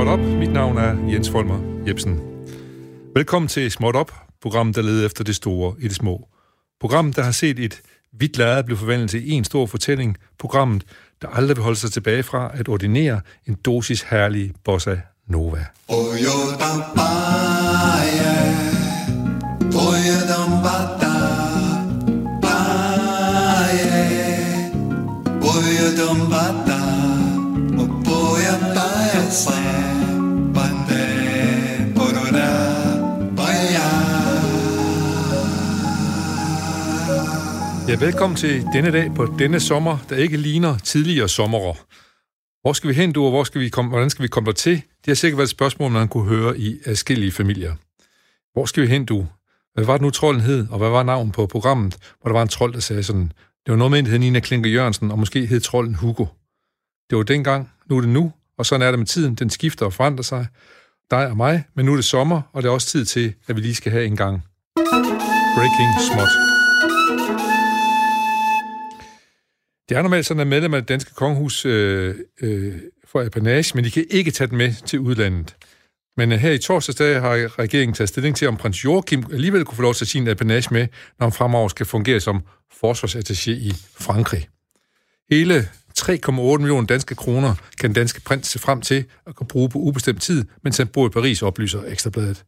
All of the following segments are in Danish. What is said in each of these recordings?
Småt Op. Mit navn er Jens Folmer Jebsen. Velkommen til Småt Op, programmet, der leder efter det store i det små. Programmet, der har set et hvidt lærred blive forvandlet til en stor fortælling. Programmet, der aldrig vil holde sig tilbage fra at ordinere en dosis herlig bossa nova. Ja, velkommen til denne dag på denne sommer, der ikke ligner tidligere sommerer. Hvor skal vi hen, du, og hvor skal vi komme, hvordan skal vi komme der til? Det har sikkert været et spørgsmål, man kunne høre i forskellige familier. Hvor skal vi hen, du? Hvad var det nu, trolden hed, og hvad var navnet på programmet, hvor der var en trold, der sagde sådan, det var noget med en, hed Nina Klinker Jørgensen, og måske hed trolden Hugo. Det var dengang, nu er det nu, og sådan er det med tiden. Den skifter og forandrer sig. Dig og mig, men nu er det sommer, og det er også tid til, at vi lige skal have en gang. Breaking Smot. Det er normalt sådan, at medlemmer af det danske kongehus øh, øh, får apanage, men de kan ikke tage den med til udlandet. Men øh, her i torsdagsdag har regeringen taget stilling til, om prins Joachim alligevel kunne få lov til sin apanage med, når han fremover skal fungere som forsvarsattaché i Frankrig. Hele 3,8 millioner danske kroner kan den danske prins se frem til at kunne bruge på ubestemt tid, mens han bor i Paris, oplyser Ekstrabladet.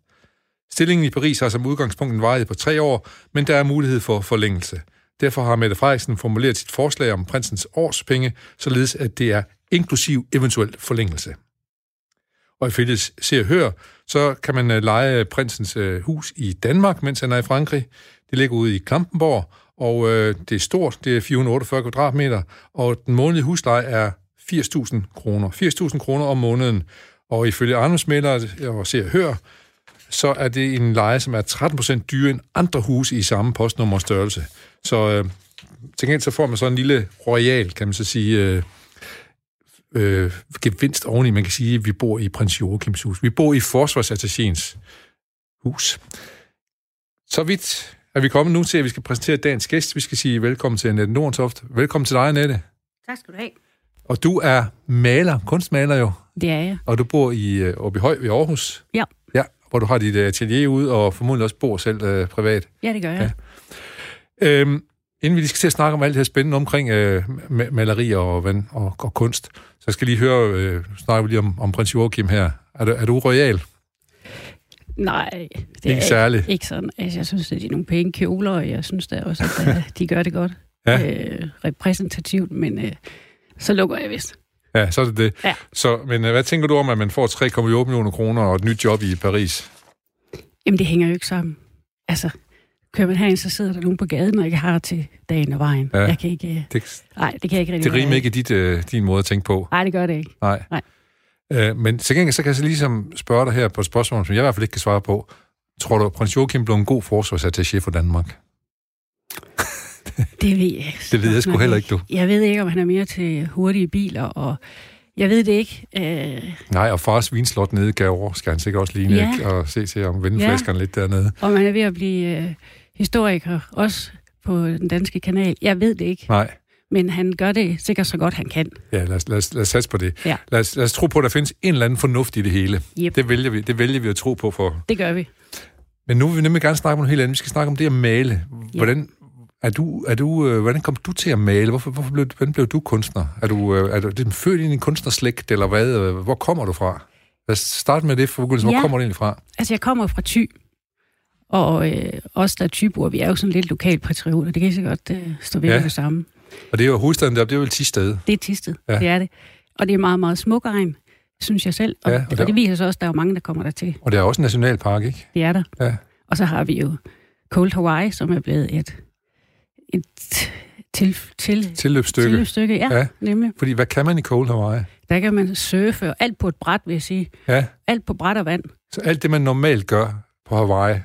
Stillingen i Paris har som udgangspunkt en varighed på tre år, men der er mulighed for forlængelse. Derfor har Mette Frederiksen formuleret sit forslag om prinsens årspenge, således at det er inklusiv eventuel forlængelse. Og ifølge Se og Hør, så kan man øh, lege prinsens øh, hus i Danmark, mens han er i Frankrig. Det ligger ude i Klampenborg, og øh, det er stort, det er 448 kvadratmeter, og den månedlige husleje er 80.000 kroner. 80.000 kroner om måneden, og ifølge ejendomsmælere og Se og Hør, så er det en leje, som er 13% dyrere end andre huse i samme postnummerstørrelse. Så øh, til gengæld så får man så en lille royal, kan man så sige, øh, øh, gevinst oveni. Man kan sige, at vi bor i prins Joachims hus. Vi bor i forsvarsattachéens hus. Så vidt er vi kommet nu til, at vi skal præsentere dagens gæst. Vi skal sige velkommen til Annette Nordentoft. Velkommen til dig, Annette. Tak skal du have. Og du er maler, kunstmaler jo. Det er jeg. Og du bor i øh, oppe i Høj ved Aarhus. Ja. Hvor du har dit øh, atelier ude, og formodentlig også bor selv øh, privat. Ja, det gør jeg. Ja. Øhm, inden vi lige skal til at snakke om alt det her spændende omkring øh, ma- maleri og, og, og, og kunst, så skal jeg lige høre, øh, snakker vi lige om, om prins Joachim her. Er du, er du royal? Nej, det Ikke er særlig. ikke sådan. Altså, jeg synes, at de er nogle pæne kjoler, og jeg synes da også, at øh, de gør det godt. Ja. Øh, repræsentativt, men øh, så lukker jeg vist. Ja, så er det det. Ja. Så, men øh, hvad tænker du om, at man får 3,8 millioner kroner og et nyt job i Paris? Jamen, det hænger jo ikke sammen. Altså, kører man herind, så sidder der nogen på gaden, og ikke har til dagen og vejen. Ja. Jeg kan ikke... øh, Det, Nej, det kan jeg ikke rigtig det rimer ikke i dit, øh, din måde at tænke på. Nej, det gør det ikke. Nej. Nej. Øh, men til gengæld, så kan jeg så ligesom spørge dig her på et spørgsmål, som jeg i hvert fald ikke kan svare på. Tror du, at prins Joachim blev en god forsvarsattaché for Danmark? Det ved jeg ikke. Det ved jeg sgu heller ikke, du. Jeg ved ikke, om han er mere til hurtige biler, og jeg ved det ikke. Øh, Nej, og fars vinslot nede i Gavre skal han sikkert også lige Ja. ja. og se til om vindflæskerne ja. lidt dernede. Og man er ved at blive øh, historiker, også på den danske kanal. Jeg ved det ikke, Nej, men han gør det sikkert så godt, han kan. ja, lad os, lad os, lad os satse på det. Ja. Lad, os, lad os tro på, at der findes en eller anden fornuft i det hele. Yep. Det vælger vi, det vælger vi at tro på for. Det gør vi. Men nu vil vi nemlig gerne snakke om noget helt andet. Vi skal snakke om det at male. Hvordan, er du, er du, øh, hvordan kom du til at male? Hvorfor, hvorfor blev, hvordan blev du kunstner? Er du, øh, er du det er født ind i en kunstnerslægt, eller hvad? Øh, Hvor kommer du fra? Lad os starte med det, for Hvor Ja. kommer du egentlig fra? Altså, jeg kommer fra Thy, og øh, os, der er Thyboer, vi er jo sådan lidt lokalpatrioter. Det kan I så godt øh, stå ved Ja. det samme. Og det er jo hovedstaden der, det er jo Tisted. Det er Tisted, Ja. det er det. Og det er meget, meget smuk egen, synes jeg selv. Og, Ja, og og, der- og det viser sig også, at der er mange, der kommer der til. Og det er også en nationalpark, ikke? Det er der. Ja. Og så har vi jo Cold Hawaii, som er blevet et, et til, til, Tilløbsstykke. tilløbsstykke. Ja, Ja. ja, nemlig. Fordi hvad kan man i Cold Hawaii? Der kan man surfe, og alt på et bræt, vil jeg sige. Ja, Alt på bræt og vand. så alt det, man normalt gør på Hawaii,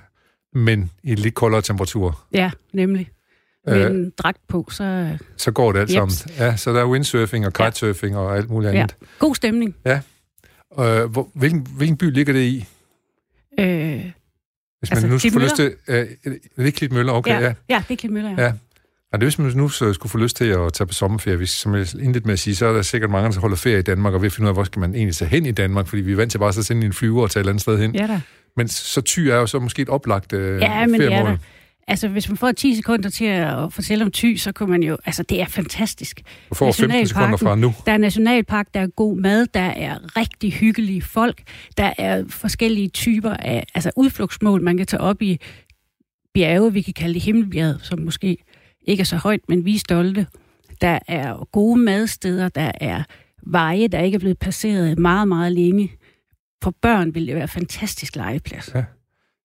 men i lidt koldere temperatur, Ja, nemlig. Med Øh. en dragt på, så så går det alt Jeps. sammen. Ja, så der er windsurfing og Ja. kitesurfing og alt muligt ja, andet. god stemning. Øh, hvor, hvilken, hvilken by ligger det i? Øh, Hvis Altså, man nu får lyst til... Øh, er det Klitmøller? Okay, ja. ja, ja. ja, det er Klitmøller, ja. Ja. Ja, det hvis man nu skulle få lyst til at tage på sommerferie, hvis, som jeg indledt med at sige, så er der sikkert mange, der holder ferie i Danmark, og vil finde ud af, hvor skal man egentlig tage hen i Danmark, fordi vi er vant til bare at sende en flyver og tage et eller andet sted hen. Ja da. Men så ty er jo så måske et oplagt øh, Ja, men det er der. Altså, hvis man får 10 sekunder til at fortælle om Thy, så kan man jo... Altså, det er fantastisk. Du får 15 sekunder fra nu. Der er nationalpark, der er god mad, der er rigtig hyggelige folk, der er forskellige typer af altså udflugtsmål, man kan tage op i bjerge, vi kan kalde det himmelbjerget, som måske ikke er så højt, men vi er stolte. Der er gode madsteder, der er veje, der ikke er blevet passeret meget, meget længe. For børn vil det være en fantastisk legeplads.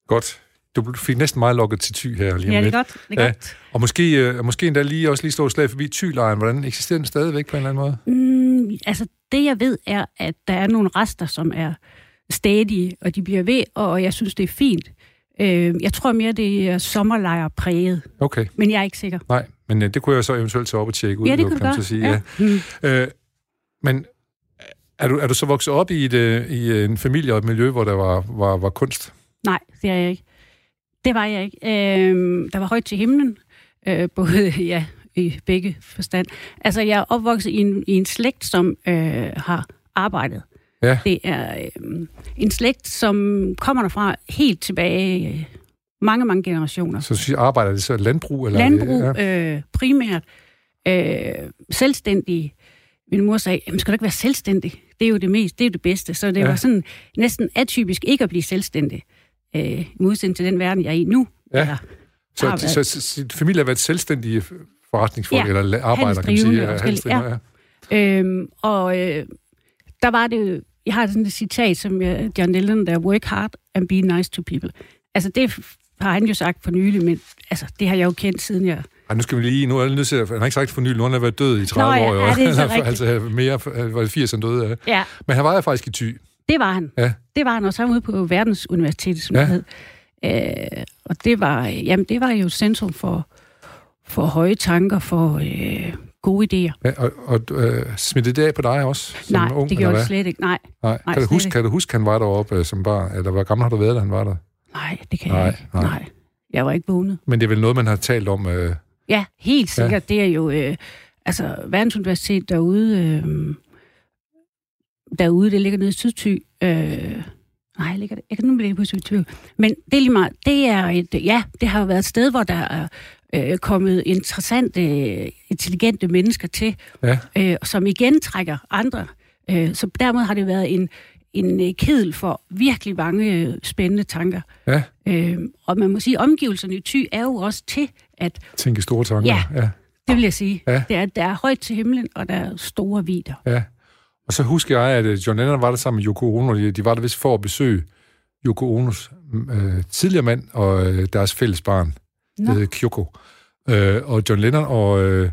Godt. Du fik næsten meget lukket til ty her lige om Ja, det er godt. Det er Ja. godt. Og måske, øh, måske endda lige også lige stå et slag forbi Thylejren. Hvordan eksisterer den stadigvæk på en eller anden måde? Mm, altså, det jeg ved er, at der er nogle rester, som er stadige, og de bliver ved, og jeg synes, det er fint. Øh, jeg tror mere, det er sommerlejr præget, Okay, men jeg er ikke sikker. nej. Men øh, det kunne jeg så eventuelt tage op og tjekke ud. Ja, det kunne du sige. Ja. Mm. Øh, men er du, er du så vokset op i, et, øh, i en familie og et miljø, hvor der var, var, var kunst? Nej, det er jeg ikke. Det var jeg ikke. Øh, der var højt til himlen, øh, både ja, i begge forstand. Altså, jeg er opvokset i en, i en slægt, som øh, har arbejdet. Ja. Det er øh, en slægt, som kommer derfra helt tilbage øh, mange, mange generationer. Så arbejder det så landbrug? Eller Landbrug det, øh, primært. Øh, selvstændige. Min mor sagde, jamen skal du ikke være selvstændig? Det er jo det mest, det er det bedste. Så det Ja. ja. var sådan næsten atypisk ikke at blive selvstændig. Øh, I modsætning til den verden, jeg er i nu. Ja. Eller, så, så, været- så, så sin familie har været selvstændige forretningsfolk, Ja, eller arbejder, kan man sige. handelsdrivende, forskellige, Øhm, og øh, der var det jo, jeg har sådan et citat, som jeg, John Lennon, der work hard and be nice to people. Altså det har han jo sagt for nylig, men altså, det har jeg jo kendt siden jeg... Ej, nu skal vi lige, nu er jeg nødt til at, han har ikke sagt for nylig, nu har han været død i 30 Nå ja, år. ja, det er så Han rigtigt. altså mere, var det 80 han døde af. Ja, Men han var jo faktisk i ty. det var han. Ja. Det var han også. Han var ude på Verdensuniversitetet, som Ja. hed. Øh, og det var, jamen, det var jo centrum for, for høje tanker, for øh, gode idéer. Ja, og og øh, smittede det af på dig også? Som Nej, ung, det gjorde det slet ikke. Nej, Nej. Nej, kan, du huske, ikke. kan du huske, han var deroppe øh, som barn? Eller hvor gammel har du været, da han var der? nej, det kan Nej, jeg ikke. nej. Nej. Jeg var ikke vågnet. Men det er vel noget, man har talt om... Øh, Ja, helt sikkert. Ja. Det er jo, øh, altså, Verdensuniversitet derude, øh, derude, det ligger nede i Sydty. Øh, nej, ligger det, jeg kan nu blive på Sydty. Men det er lige meget, det er et, ja, det har jo været et sted, hvor der er øh, kommet interessante, øh, intelligente mennesker til, ja, øh, som igen trækker andre. Øh, så dermed har det været en, en øh, kedel for virkelig mange øh, spændende tanker. ja. Øh, og man må sige, at omgivelserne i Thy er jo også til, at Tænke store tanker. Ja. ja. det vil jeg sige. Ja. Det er, der er højt til himlen, og der er store vider. Ja. Og så husker jeg, at John Lennon var der sammen med Yoko Ono. De, de var der vist for at besøge Yoko Onos øh, tidligere mand og øh, deres fælles barn, Nå. der hedder Kyoko. Øh, og John Lennon og, øh,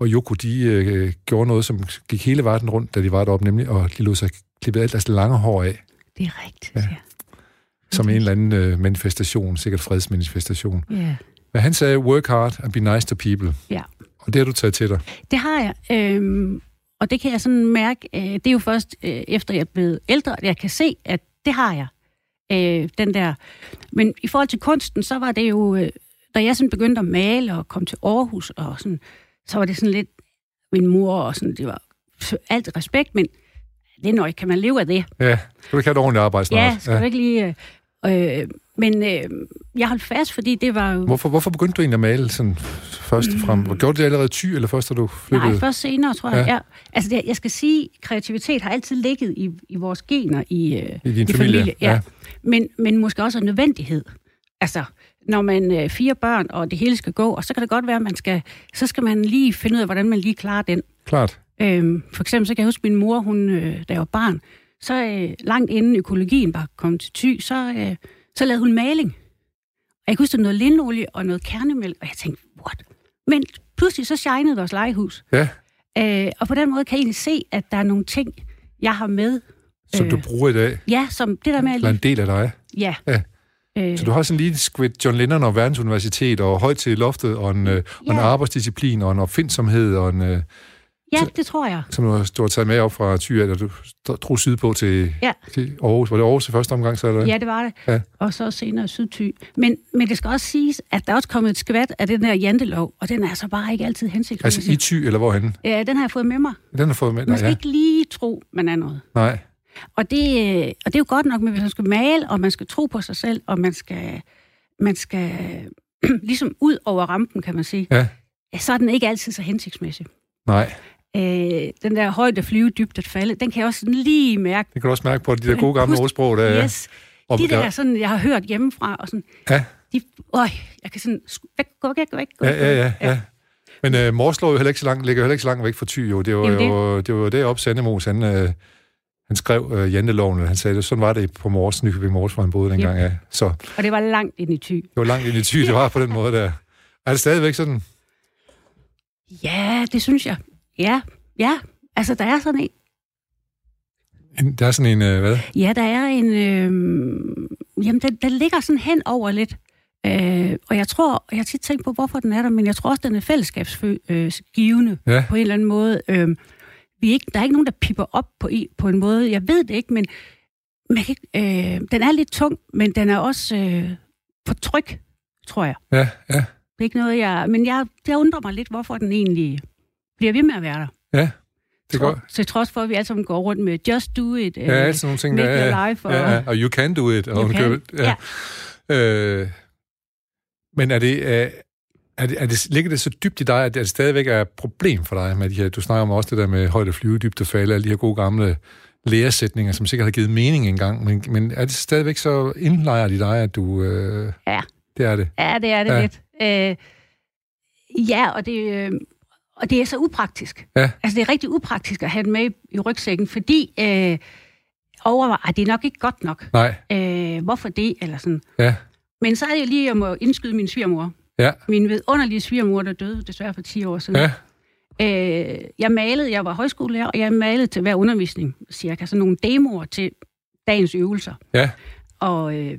og Yoko, de øh, gjorde noget, som gik hele verden rundt, da de var deroppe, nemlig, og de lod sig klippe alt deres lange hår af, Det er rigtigt, Ja. ja. som en eller anden øh, manifestation, sikkert fredsmanifestation. ja. Men han sagde, work hard and be nice to people. Ja. Og det har du taget til dig. Det har jeg. Øhm, og det kan jeg sådan mærke, øh, det er jo først øh, efter jeg er blevet ældre, at jeg kan se, at det har jeg. Øh, den der. Men i forhold til kunsten, så var det jo, øh, da jeg sådan begyndte at male og kom til Aarhus, og sådan, så var det sådan lidt min mor, og sådan, det var alt respekt, men det nok, kan man leve af det? Ja, skal du ikke have et ordentligt arbejde snart? Ja, skal du ikke lige... Øh, øh, men øh, jeg holdt fast, fordi det var jo... Hvorfor, hvorfor begyndte du egentlig at male sådan først og frem? Gjorde du det allerede i ty, eller først, da du flyttede? Mm. Nej, først senere, tror jeg. Ja. Ja. Ja. Altså, det, jeg skal sige, kreativitet har altid ligget i, i vores gener i, øh, I din familie, ja. ja. Men, men måske også en nødvendighed. Altså, når man er fire børn, og det hele skal gå, og så kan det godt være, at man skal, så skal man lige finde ud af, hvordan man lige klarer den. Klart. Øhm, for eksempel, så kan jeg huske, min mor, hun, øh, da jeg var barn, så øh, langt inden økologien var kommet til ty, så, øh, så lavede hun maling. Og jeg kan huske, noget linolie og noget kernemælk, og jeg tænkte, what? Men pludselig så shinede vores legehus. Ja, Øh, og på den måde kan jeg egentlig se, at der er nogle ting, jeg har med. som Øh. du bruger i dag. Ja, som det der med at en del af dig. Ja. Ja. Øh, Så du har sådan lige skvidt John Lennon og verdensuniversitet, og højt til loftet, og en, øh, og en Ja. arbejdsdisciplin, og en opfindsomhed, og en... Øh, Ja, det tror jeg. som du har, du har taget med op fra Thy, eller du drog sydpå til, Ja. til Aarhus. Var det Aarhus i første omgang, så eller? Ja, det var det. Ja. Og så senere Sydty. Men, men det skal også siges, at der er også kommet et skvat af den der jantelov, og den er altså bare ikke altid hensigtsmæssig. Altså i Thy, eller hvorhen? Ja, den har jeg fået med mig. Den har fået med. Man skal ja. ikke lige tro, man er noget. Nej. Og det, øh, og det er jo godt nok, men hvis man skal male, og man skal tro på sig selv, og man skal, man skal ligesom ud over rampen, kan man sige, Ja. ja, så er den ikke altid så hensigtsmæssig. Nej. Øh, den der højde flyve, dybt at falde, den kan jeg også sådan lige mærke. Det kan du også mærke på de der gode gamle Pust- ordsprog, der er. Yes. Og De der, sådan, jeg har hørt hjemmefra, og sådan, Ja. de, øj, jeg kan sådan, væk, gå væk, væk, gå Ja, væk. ja, ja, ja. Men øh, Mors lå jo heller ikke så langt, ligger heller ikke så langt væk fra Thy, jo. Det var Det er jo det var jo deroppe, Sandemos, han, øh, han skrev øh, janteloven, eller han sagde det, sådan var det på Mors, Nykøbing Mors, hvor han boede dengang, ja. Så Og det var langt ind i ty. det var langt ind i Thy, det var på den måde der. Er det stadigvæk sådan? Ja, det synes jeg. Ja, ja. Altså, der er sådan en, En, der er sådan en, øh, hvad? Ja, der er en... Øh, jamen, den, den ligger sådan hen over lidt. Øh, og jeg tror, jeg har tit tænkt på, hvorfor den er der, men jeg tror også, den er fællesskabsgivende Ja. på en eller anden måde. Øh, vi er ikke, der er ikke nogen, der pipper op på, en, på en måde. Jeg ved det ikke, men man kan øh, den er lidt tung, men den er også øh, på tryk, tror jeg. Ja, ja, Det er ikke noget, jeg... Men jeg, jeg undrer mig lidt, hvorfor den egentlig bliver ved med at være der. ja. Det går. Til trods for, at vi alle sammen går rundt med just do it, øh, Ja, alle sådan nogle ting, der make er. your life, og, Ja, ja, og you can do it. Og You can. køber- ja. Øh, men er det, øh, er det, er det, ligger det så dybt i dig, at det stadigvæk er et problem for dig med de her, du snakker om også det der med højde flyve, dybde falde, alle de her gode gamle læresætninger, som sikkert har givet mening engang, men, men er det stadigvæk så indlejret i dig, at du... Øh, Ja. Det er det. Ja, det er det Ja. lidt. Øh, ja, og det, øh, og det er så upraktisk. Ja. Altså, det er rigtig upraktisk at have den med i, i rygsækken, fordi øh, overvej, at det er nok ikke godt nok. Nej, Øh, hvorfor det? Eller sådan. ja, Men så er det jo lige, at jeg må indskyde min svigermor. Ja, Min vidunderlige svigermor, der døde desværre for 10 år siden. ja, Øh, jeg malede, jeg var højskolelærer, og jeg malede til hver undervisning, cirka sådan nogle demoer til dagens øvelser. ja. Og øh,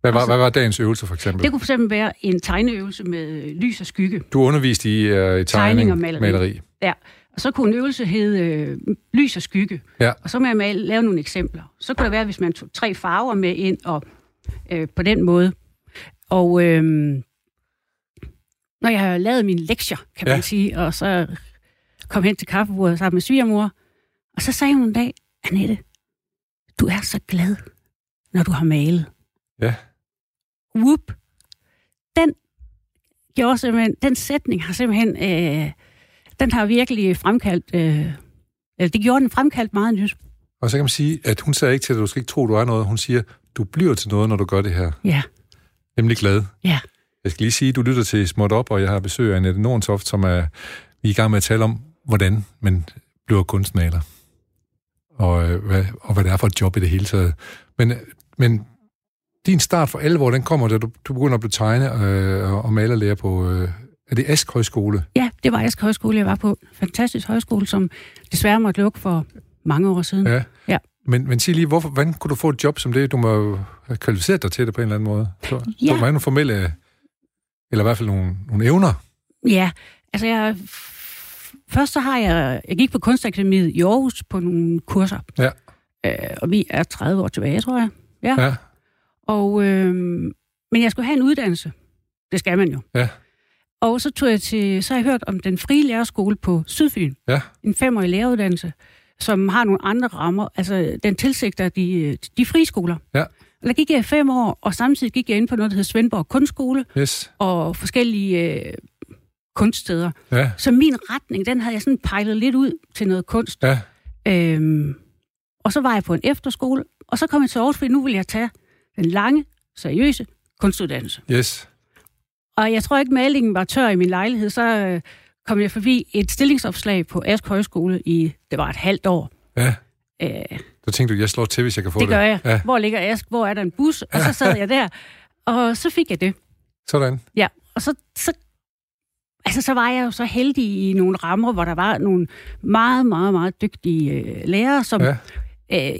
Hvad var, Altså- hvad var dagens øvelse, for eksempel? det kunne fx være en tegneøvelse med lys og skygge. Du underviste i, uh, i tegning, Tegning og maleri. maleri. Ja, og så kunne en øvelse hedde øh, lys og skygge. Ja. Og så må jeg male, lave nogle eksempler. Så kunne det være, hvis man tog tre farver med ind, og øh, på den måde. Og øh, når jeg har lavet mine lektier, kan Ja. man sige, og så kom hen til kaffebordet sammen med svigermor, og så sagde hun en dag, Annette, du er så glad, når du har malet. Ja. Whoop. Den gjorde simpelthen, den sætning har simpelthen, øh, den har virkelig fremkaldt, øh, eller det gjorde den fremkaldt meget nyt. Og så kan man sige, at hun sagde ikke til dig, du skal ikke tro, du er noget. Hun siger, du bliver til noget, når du gør det her. Ja, Nemlig glad. ja, Jeg skal lige sige, at du lytter til Småt Op, og jeg har besøg af Annette Nordentoft, som er vi er i gang med at tale om, hvordan man bliver kunstmaler. Og, øh, hvad, og hvad det er for et job i det hele taget. Men, men din start for alvor, den kommer, da du, du begynder at blive tegne øh, og, og malerlærer på... Øh, er det Ask Højskole? ja, det var Ask Højskole, jeg var på. Fantastisk højskole, som desværre måtte lukke for mange år siden. Ja. Ja. Men, men sig lige, hvorfor, hvordan kunne du få et job som det? Du må have kvalificeret dig til det på en eller anden måde. Så, Ja. Der var nogle formelle, eller i hvert fald nogle, nogle evner. Ja, altså jeg... Først så har jeg... Jeg gik på Kunstakademiet i Aarhus på nogle kurser. Ja. Øh, og vi er 30 år tilbage, tror jeg. Ja. Ja. Og, øh, men jeg skulle have en uddannelse. Det skal man jo. Ja. Og så tog jeg til, så har jeg hørt om den frie lærerskole på Sydfyn. Ja. En femårig læreruddannelse, som har nogle andre rammer. Altså, den tilsigter de, de frie skoler. Ja. Der gik jeg fem år, og samtidig gik jeg ind på noget, der hedder Svendborg Kunstskole, Yes. og forskellige øh, kunststeder. Ja. Så min retning, den havde jeg sådan pejlet lidt ud til noget kunst. Ja. Øhm, og så var jeg på en efterskole, og så kom jeg til Aarhus, fordi nu ville jeg tage den lange, seriøse kunstuddannelse. Yes. Og jeg tror ikke, malingen var tør i min lejlighed, så øh, kom jeg forbi et stillingsopslag på Ask Højskole i, det var et halvt år. Ja. Øh, Så tænkte du, jeg slår til, hvis jeg kan få det det. gør jeg. Ja. Hvor ligger Ask? Hvor er der en bus? Og så sad jeg der, og så fik jeg det. Sådan. Ja, og så, så, altså, så var jeg jo så heldig i nogle rammer, hvor der var nogle meget, meget, meget dygtige øh, lærere, som Ja. øh,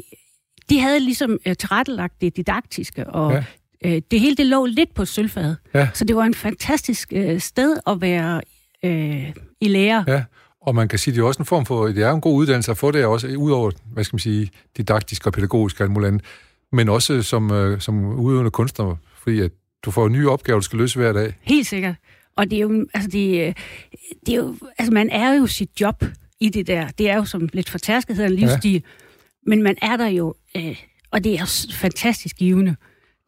de havde ligesom øh, tilrettelagt det didaktiske, og Ja. øh, det hele det lå lidt på sølvfad. Ja. Så det var en fantastisk øh, sted at være øh, i lære. Ja. Og man kan sige, det er også en form for, det er en god uddannelse at få det også, udover, hvad skal man sige, didaktisk og pædagogisk og alt muligt andet, men også som, øh, som udøvende kunstner, fordi at du får nye opgaver, du skal løse hver dag. Helt sikkert. Og det er jo, altså det, øh, det er jo, altså man er jo sit job i det der. Det er jo som lidt fortærsket hedder en livsstil. Ja. Men man er der jo, øh, og det er fantastisk givende.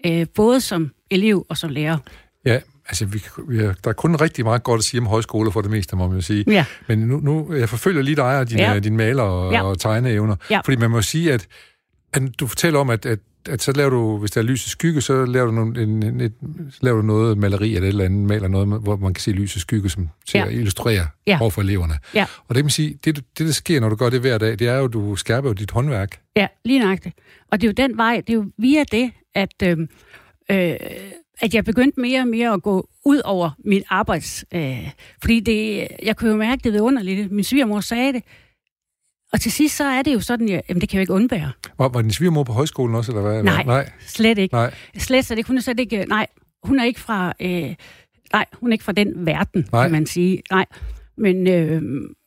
Øh, både som elev og som lærer. Ja, altså vi, vi er, der er kun rigtig meget godt at sige om højskoler for det meste, må man jo sige. Ja. Men nu, nu jeg forfølger lige dig og dine, ja. dine maler og, ja. og tegneevner. Ja. Fordi man må sige, at, at du fortæller om, at, at at så laver du, hvis der er lys og skygge, så laver du, nogle, en, en, et, laver du noget maleri eller et eller andet, maler noget, hvor man kan se lys og skygge, som til ja. at illustrere ja. overfor eleverne. Ja. Og det kan man sige, det, det, der sker, når du gør det hver dag, det er jo, at du skærper jo dit håndværk. Ja, lige nøjagtigt. Og det er jo den vej, det er jo via det, at, øh, øh, at jeg begyndte mere og mere at gå ud over mit arbejds... Øh, fordi det, jeg kunne jo mærke, det ved underligt. Min svigermor sagde det, og til sidst så er det jo sådan, at jamen, det kan jeg jo ikke undvære. Var, var din svigermor på højskolen også, eller hvad? Nej, nej. slet ikke. Nej. Slet, så det, hun er slet ikke... Nej, hun er ikke fra... Øh, nej, hun er ikke fra den verden, nej. kan man sige. Nej, men, øh,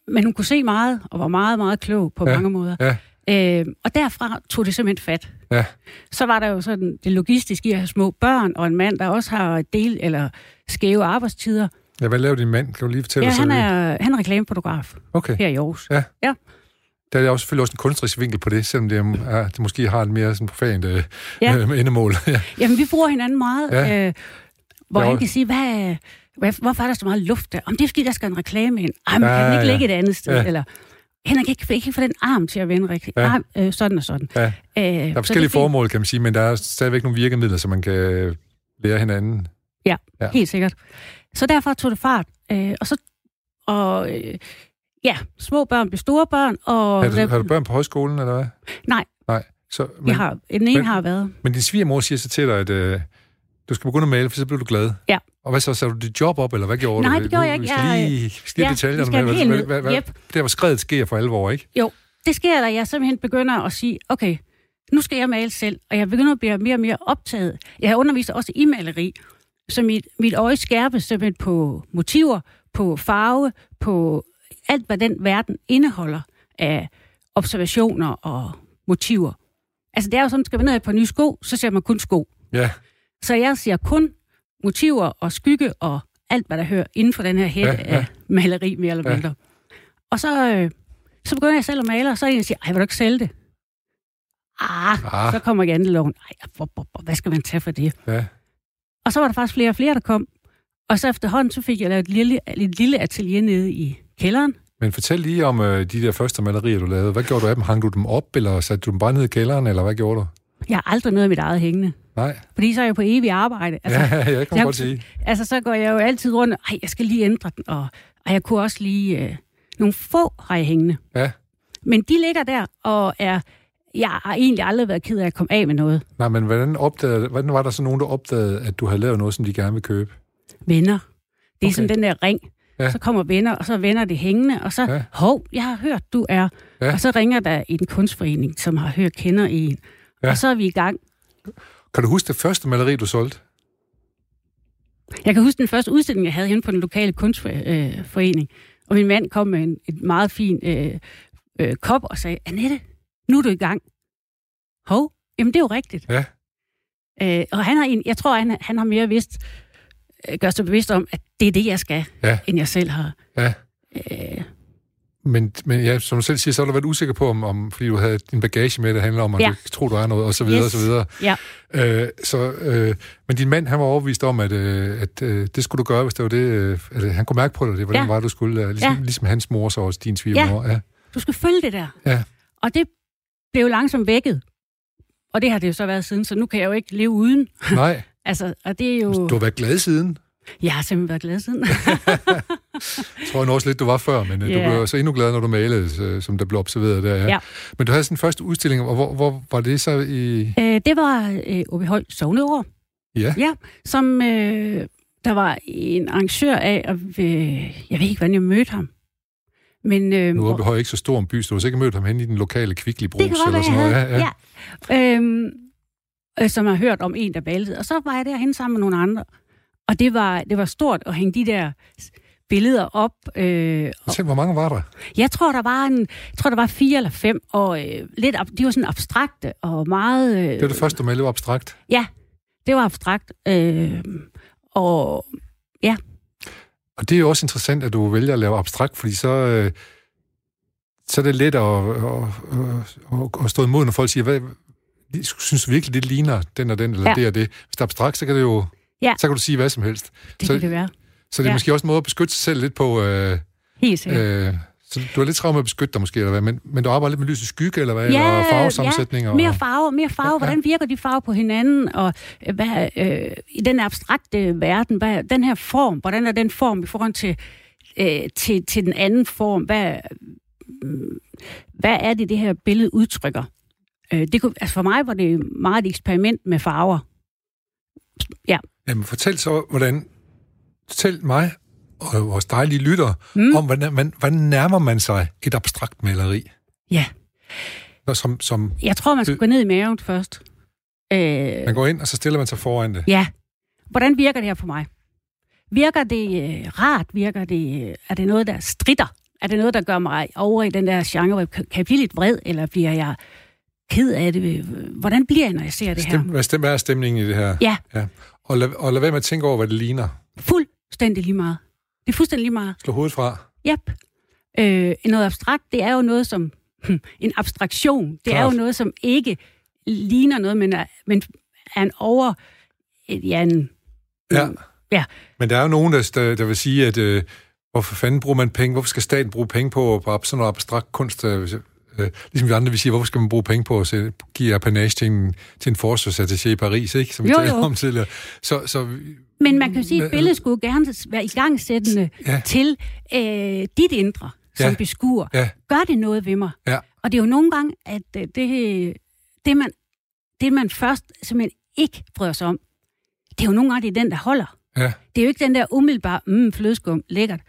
men hun kunne se meget, og var meget, meget klog på ja. mange måder. Ja. Øh, og derfra tog det simpelthen fat. Ja. Så var der jo sådan det logistiske i at have små børn, og en mand, der også har del eller skæve arbejdstider. Ja, hvad laver din mand? Kan du lige fortælle ja, han er, han er reklamefotograf okay. her i Aarhus. Ja. ja. Der er også selvfølgelig også en kunstnerisk vinkel på det, selvom det, er, det måske har et mere sådan profant øh, ja. øh, endemål. ja. Jamen, vi bruger hinanden meget, Ja. øh, hvor Ja, han kan sige, hvad, hvad, hvorfor er der så meget luft der? Om det er, fordi der skal en reklame ind. Ej, men Ja, kan den ikke ja. ligge et andet sted? Ja. Eller, Henrik kan ikke, få den arm til at vende rigtigt. Ja. Ah, øh, sådan og sådan. Ja. Øh, Der er forskellige formål, kan man sige, men der er stadigvæk nogle virkemidler, så man kan lære hinanden. Ja, Ja. ja, helt sikkert. Så derfor tog det fart. Øh, og så, og øh, ja, små børn blev store børn. Og Har du, har du børn på højskolen, eller hvad? Nej, Nej. Så, men, jeg har, den ene men- har været. men din svigermor siger så til dig, at øh, du skal begynde at male, for så bliver du glad. Ja. Og hvad så? Sagde du dit job op, eller hvad gjorde Nej, du? det gjorde jeg ikke. Jeg- lige, skal Ja, skal med, helt hvad, hvad, hvad, Yep. der hvor skredet sker for alvor, ikke? Jo, det sker, da jeg simpelthen begynder at sige, okay, nu skal jeg male selv, og jeg begynder at blive mere og mere optaget. Jeg underviser også i maleri, så mit, mit øje skærpes simpelthen på motiver, på farve, på alt, hvad den verden indeholder af observationer og motiver. Altså, det er jo sådan, skal man ned par nye sko, så ser man kun sko. Ja. Så jeg ser kun motiver og skygge og alt, hvad der hører inden for den her hætte Ja, ja, ja. ja. af maleri, mere eller Ja. mindre. Og så, øh, så begynder jeg selv at male, og så er en, der siger, ej, vil du ikke sælge det? Ah, Ah. så kommer janteloven. Ej, hvor- hvor- hvor- hvad skal man tage for det? Ja. Og så var der faktisk flere og flere, der kom. Og så efterhånden, så fik jeg lavet et lille, et lille atelier nede i kælderen. Men fortæl lige om øh, de der første malerier, du lavede. Hvad gjorde du af dem? Hang du dem op, eller satte du dem bare ned i kælderen, eller hvad gjorde du? Jeg har aldrig noget af mit eget hængende. Nej. Fordi så er jeg på evig arbejde. Altså, ja, jeg kan godt sige. Altså, så går jeg jo altid rundt, og, jeg skal lige ændre den, og, og jeg kunne også lige... Øh, nogle få har jeg hængende. Ja. Men de ligger der, og er... Jeg har egentlig aldrig været ked af at komme af med noget. Nej, men hvordan, opdagede, hvordan var der så nogen, der opdagede, at du havde lavet noget, som de gerne vil købe? Venner. Det er Okay. sådan den der ring. Ja. Så kommer venner, og så er venner det hængende, og så, Ja. hov, jeg har hørt, du er. Ja. Og så ringer der en kunstforening, som har hørt, kender en. Ja. Og så er vi i gang. Kan du huske det første maleri, du solgte? Jeg kan huske den første udstilling, jeg havde henne på den lokale kunstforening. Og min mand kom med en et meget fin øh, øh, kop og sagde, Annette, nu er du i gang. Hov, jamen det er jo rigtigt. Ja. Øh, og han har, en, jeg tror, han, han har mere vidst, øh, gør sig bevidst om, at det er det, jeg skal, Ja. end jeg selv har. Ja. Øh, Men, men ja, som du selv siger, så har du været usikker på, om, om fordi du havde din bagage med, det handler om, at Ja. du tror, du er noget, og så videre, Yes. og så videre. ja, Øh, så, øh, men din mand, han var overbevist om, at, øh, at øh, det skulle du gøre, hvis det var det, øh, at han kunne mærke på dig, det var den Ja. vej, du skulle, øh, ligesom, Ja. ligesom hans mor, så også din svigermor. Ja. du skal følge det der. Ja. Og det blev jo langsomt vækket. Og det har det jo så været siden, så nu kan jeg jo ikke leve uden. Nej, Altså, og det er jo... du har været glad siden. Jeg har simpelthen været glad siden. tror jeg nu også lidt, du var før, men yeah. du Ja. blev så endnu gladere, når du malede, så- som der blev observeret der. Ja. Ja. Men du havde sådan første udstilling, og hvor, hvor var det så i... øh, det var øh, Åby Høj Sogneår. Ja, Ja, som øh, der var en arrangør af, og øh, jeg ved ikke, hvordan jeg mødte ham. Men, øh, nu er ikke så stor en by, så du har sikkert mødt ham hen i den lokale kvickly brus eller sådan noget. jeg Ja, ja. ja. Øhm, øh, som har hørt om en, der balede. Og så var jeg derhen sammen med nogle andre. Og det var, det var stort at hænge de der billeder op. Øh, og Fortæl, hvor mange var der? jeg tror, der var en, jeg tror, der var fire eller fem, og øh, lidt, de var sådan abstrakte og meget... Øh, Det var det første, du meldte abstrakt. Ja, det var abstrakt. Øh, og ja, Og det er jo også interessant, at du vælger at lave abstrakt, fordi så, øh, så er det let at, at, at, at stå imod, når folk siger, hvad, synes du virkelig, det ligner den og den, eller Ja. det og det. Hvis det er abstrakt, så kan, det jo, Ja. så kan du sige hvad som helst. det Så- kan det være. Så det er Ja. måske også en måde at beskytte sig selv lidt på. Øh, Helt sikkert. øh, så du har lidt travlt med at beskytte dig måske, eller hvad? Men, men du arbejder lidt med lys og skygge, eller hvad? eller farvesammensætninger? mere og, farve, mere farve. Ja, ja. Hvordan virker de farver på hinanden? Og øh, hvad, øh, i den abstrakte verden, hvad, den her form, hvordan er den form i forhold til, øh, til, til den anden form? Hvad, mm, hvad er det, det her billede udtrykker? Øh, det kunne, altså for mig var det meget et eksperiment med farver. Jamen, fortæl så, hvordan... Fortæl mig og vores dejlige lyttere Mm. om, hvordan, man, hvordan nærmer man sig et abstrakt maleri? Ja, Når Som, som jeg tror, man skal Det- gå ned i maven først. Øh, man går ind, og så stiller man sig foran det. Ja. Hvordan virker det her på mig? Virker det øh, rart? Virker det, øh, er det noget, der stritter? Er det noget, der gør mig over i den der genre, hvor jeg kan jeg blive lidt vred, eller bliver jeg ked af det? Hvordan bliver jeg, når jeg ser det her? Stem, hvad, stem, hvad er stemningen i det her? Ja, ja. Og, lad, og lad være med at tænke over, hvad det ligner. fuldstændig lige meget. Det er fuldstændig lige meget. Slå hovedet fra. Yep. Øh, noget abstrakt, det er jo noget som en abstraktion. Det er Klart. jo noget, som ikke ligner noget, men er, men er en over... Ja, en, Ja. Ja. Men der er jo nogen, der, der, der vil sige, at øh, hvorfor fanden bruger man penge? Hvorfor skal staten bruge penge på, på sådan noget abstrakt kunst? Øh, øh, ligesom vi andre vil sige, hvorfor skal man bruge penge på at se, give apanage til en, til en forsvarsattaché i Paris, ikke? som vi talte om tidligere. Så, så Men man kan jo sige, at billedet skulle gerne være igangsættende Ja. ja. til øh, dit indre som Ja. beskuer. ja, Gør det noget ved mig? Ja. Og det er jo nogle gange, at øh, det, det, man, det man først simpelthen ikke bryder sig om, det er jo nogle gange det er den, der holder. ja, Det er jo ikke den der umiddelbare, mm, flødeskum, lækkert.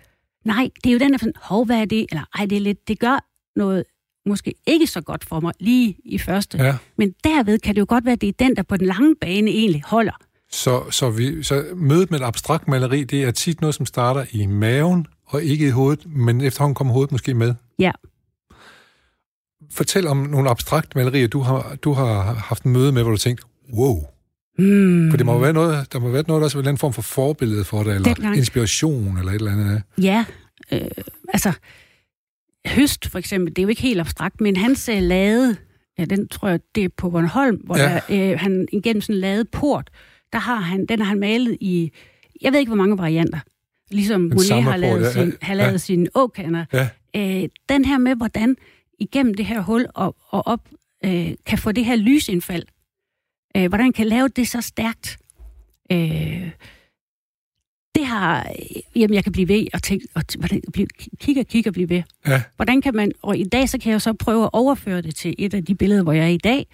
Nej, det er jo den der sådan, hov, hvad er det? Eller ej, det er lidt, det gør noget måske ikke så godt for mig lige i første. ja. Men derved kan det jo godt være, at det er den, der på den lange bane egentlig holder. Så, så, vi, så mødet med et abstrakt maleri, det er tit noget, som starter i maven, og ikke i hovedet, men efterhånden kommer hovedet måske med. Ja. Fortæl om nogle abstrakt malerier, du har, du har haft en møde med, hvor du tænkte, wow, Mm. For det må jo være noget, der må være noget, der er en eller anden form for forbillede for dig, eller Dengang. inspiration, eller et eller andet. Ja, øh, altså høst for eksempel, det er jo ikke helt abstrakt, men hans øh, lade, ja, den tror jeg, det er på Bornholm, hvor Ja. der, øh, han igennem sådan en lade port, der har han, den har han malet i, jeg ved ikke, hvor mange varianter. Ligesom Monet har lavet, ja, sin, ja, har lavet ja. sine åkander. Ja. Øh, den her med, hvordan igennem det her hul og, og op, øh, kan få det her lysindfald. Øh, hvordan kan lave det så stærkt. Øh, det har, jamen jeg kan blive ved og tænke, og hvordan, blive, kigge og kigge og blive ved. Ja. Hvordan kan man, og i dag så kan jeg så prøve at overføre det til et af de billeder, hvor jeg er i dag,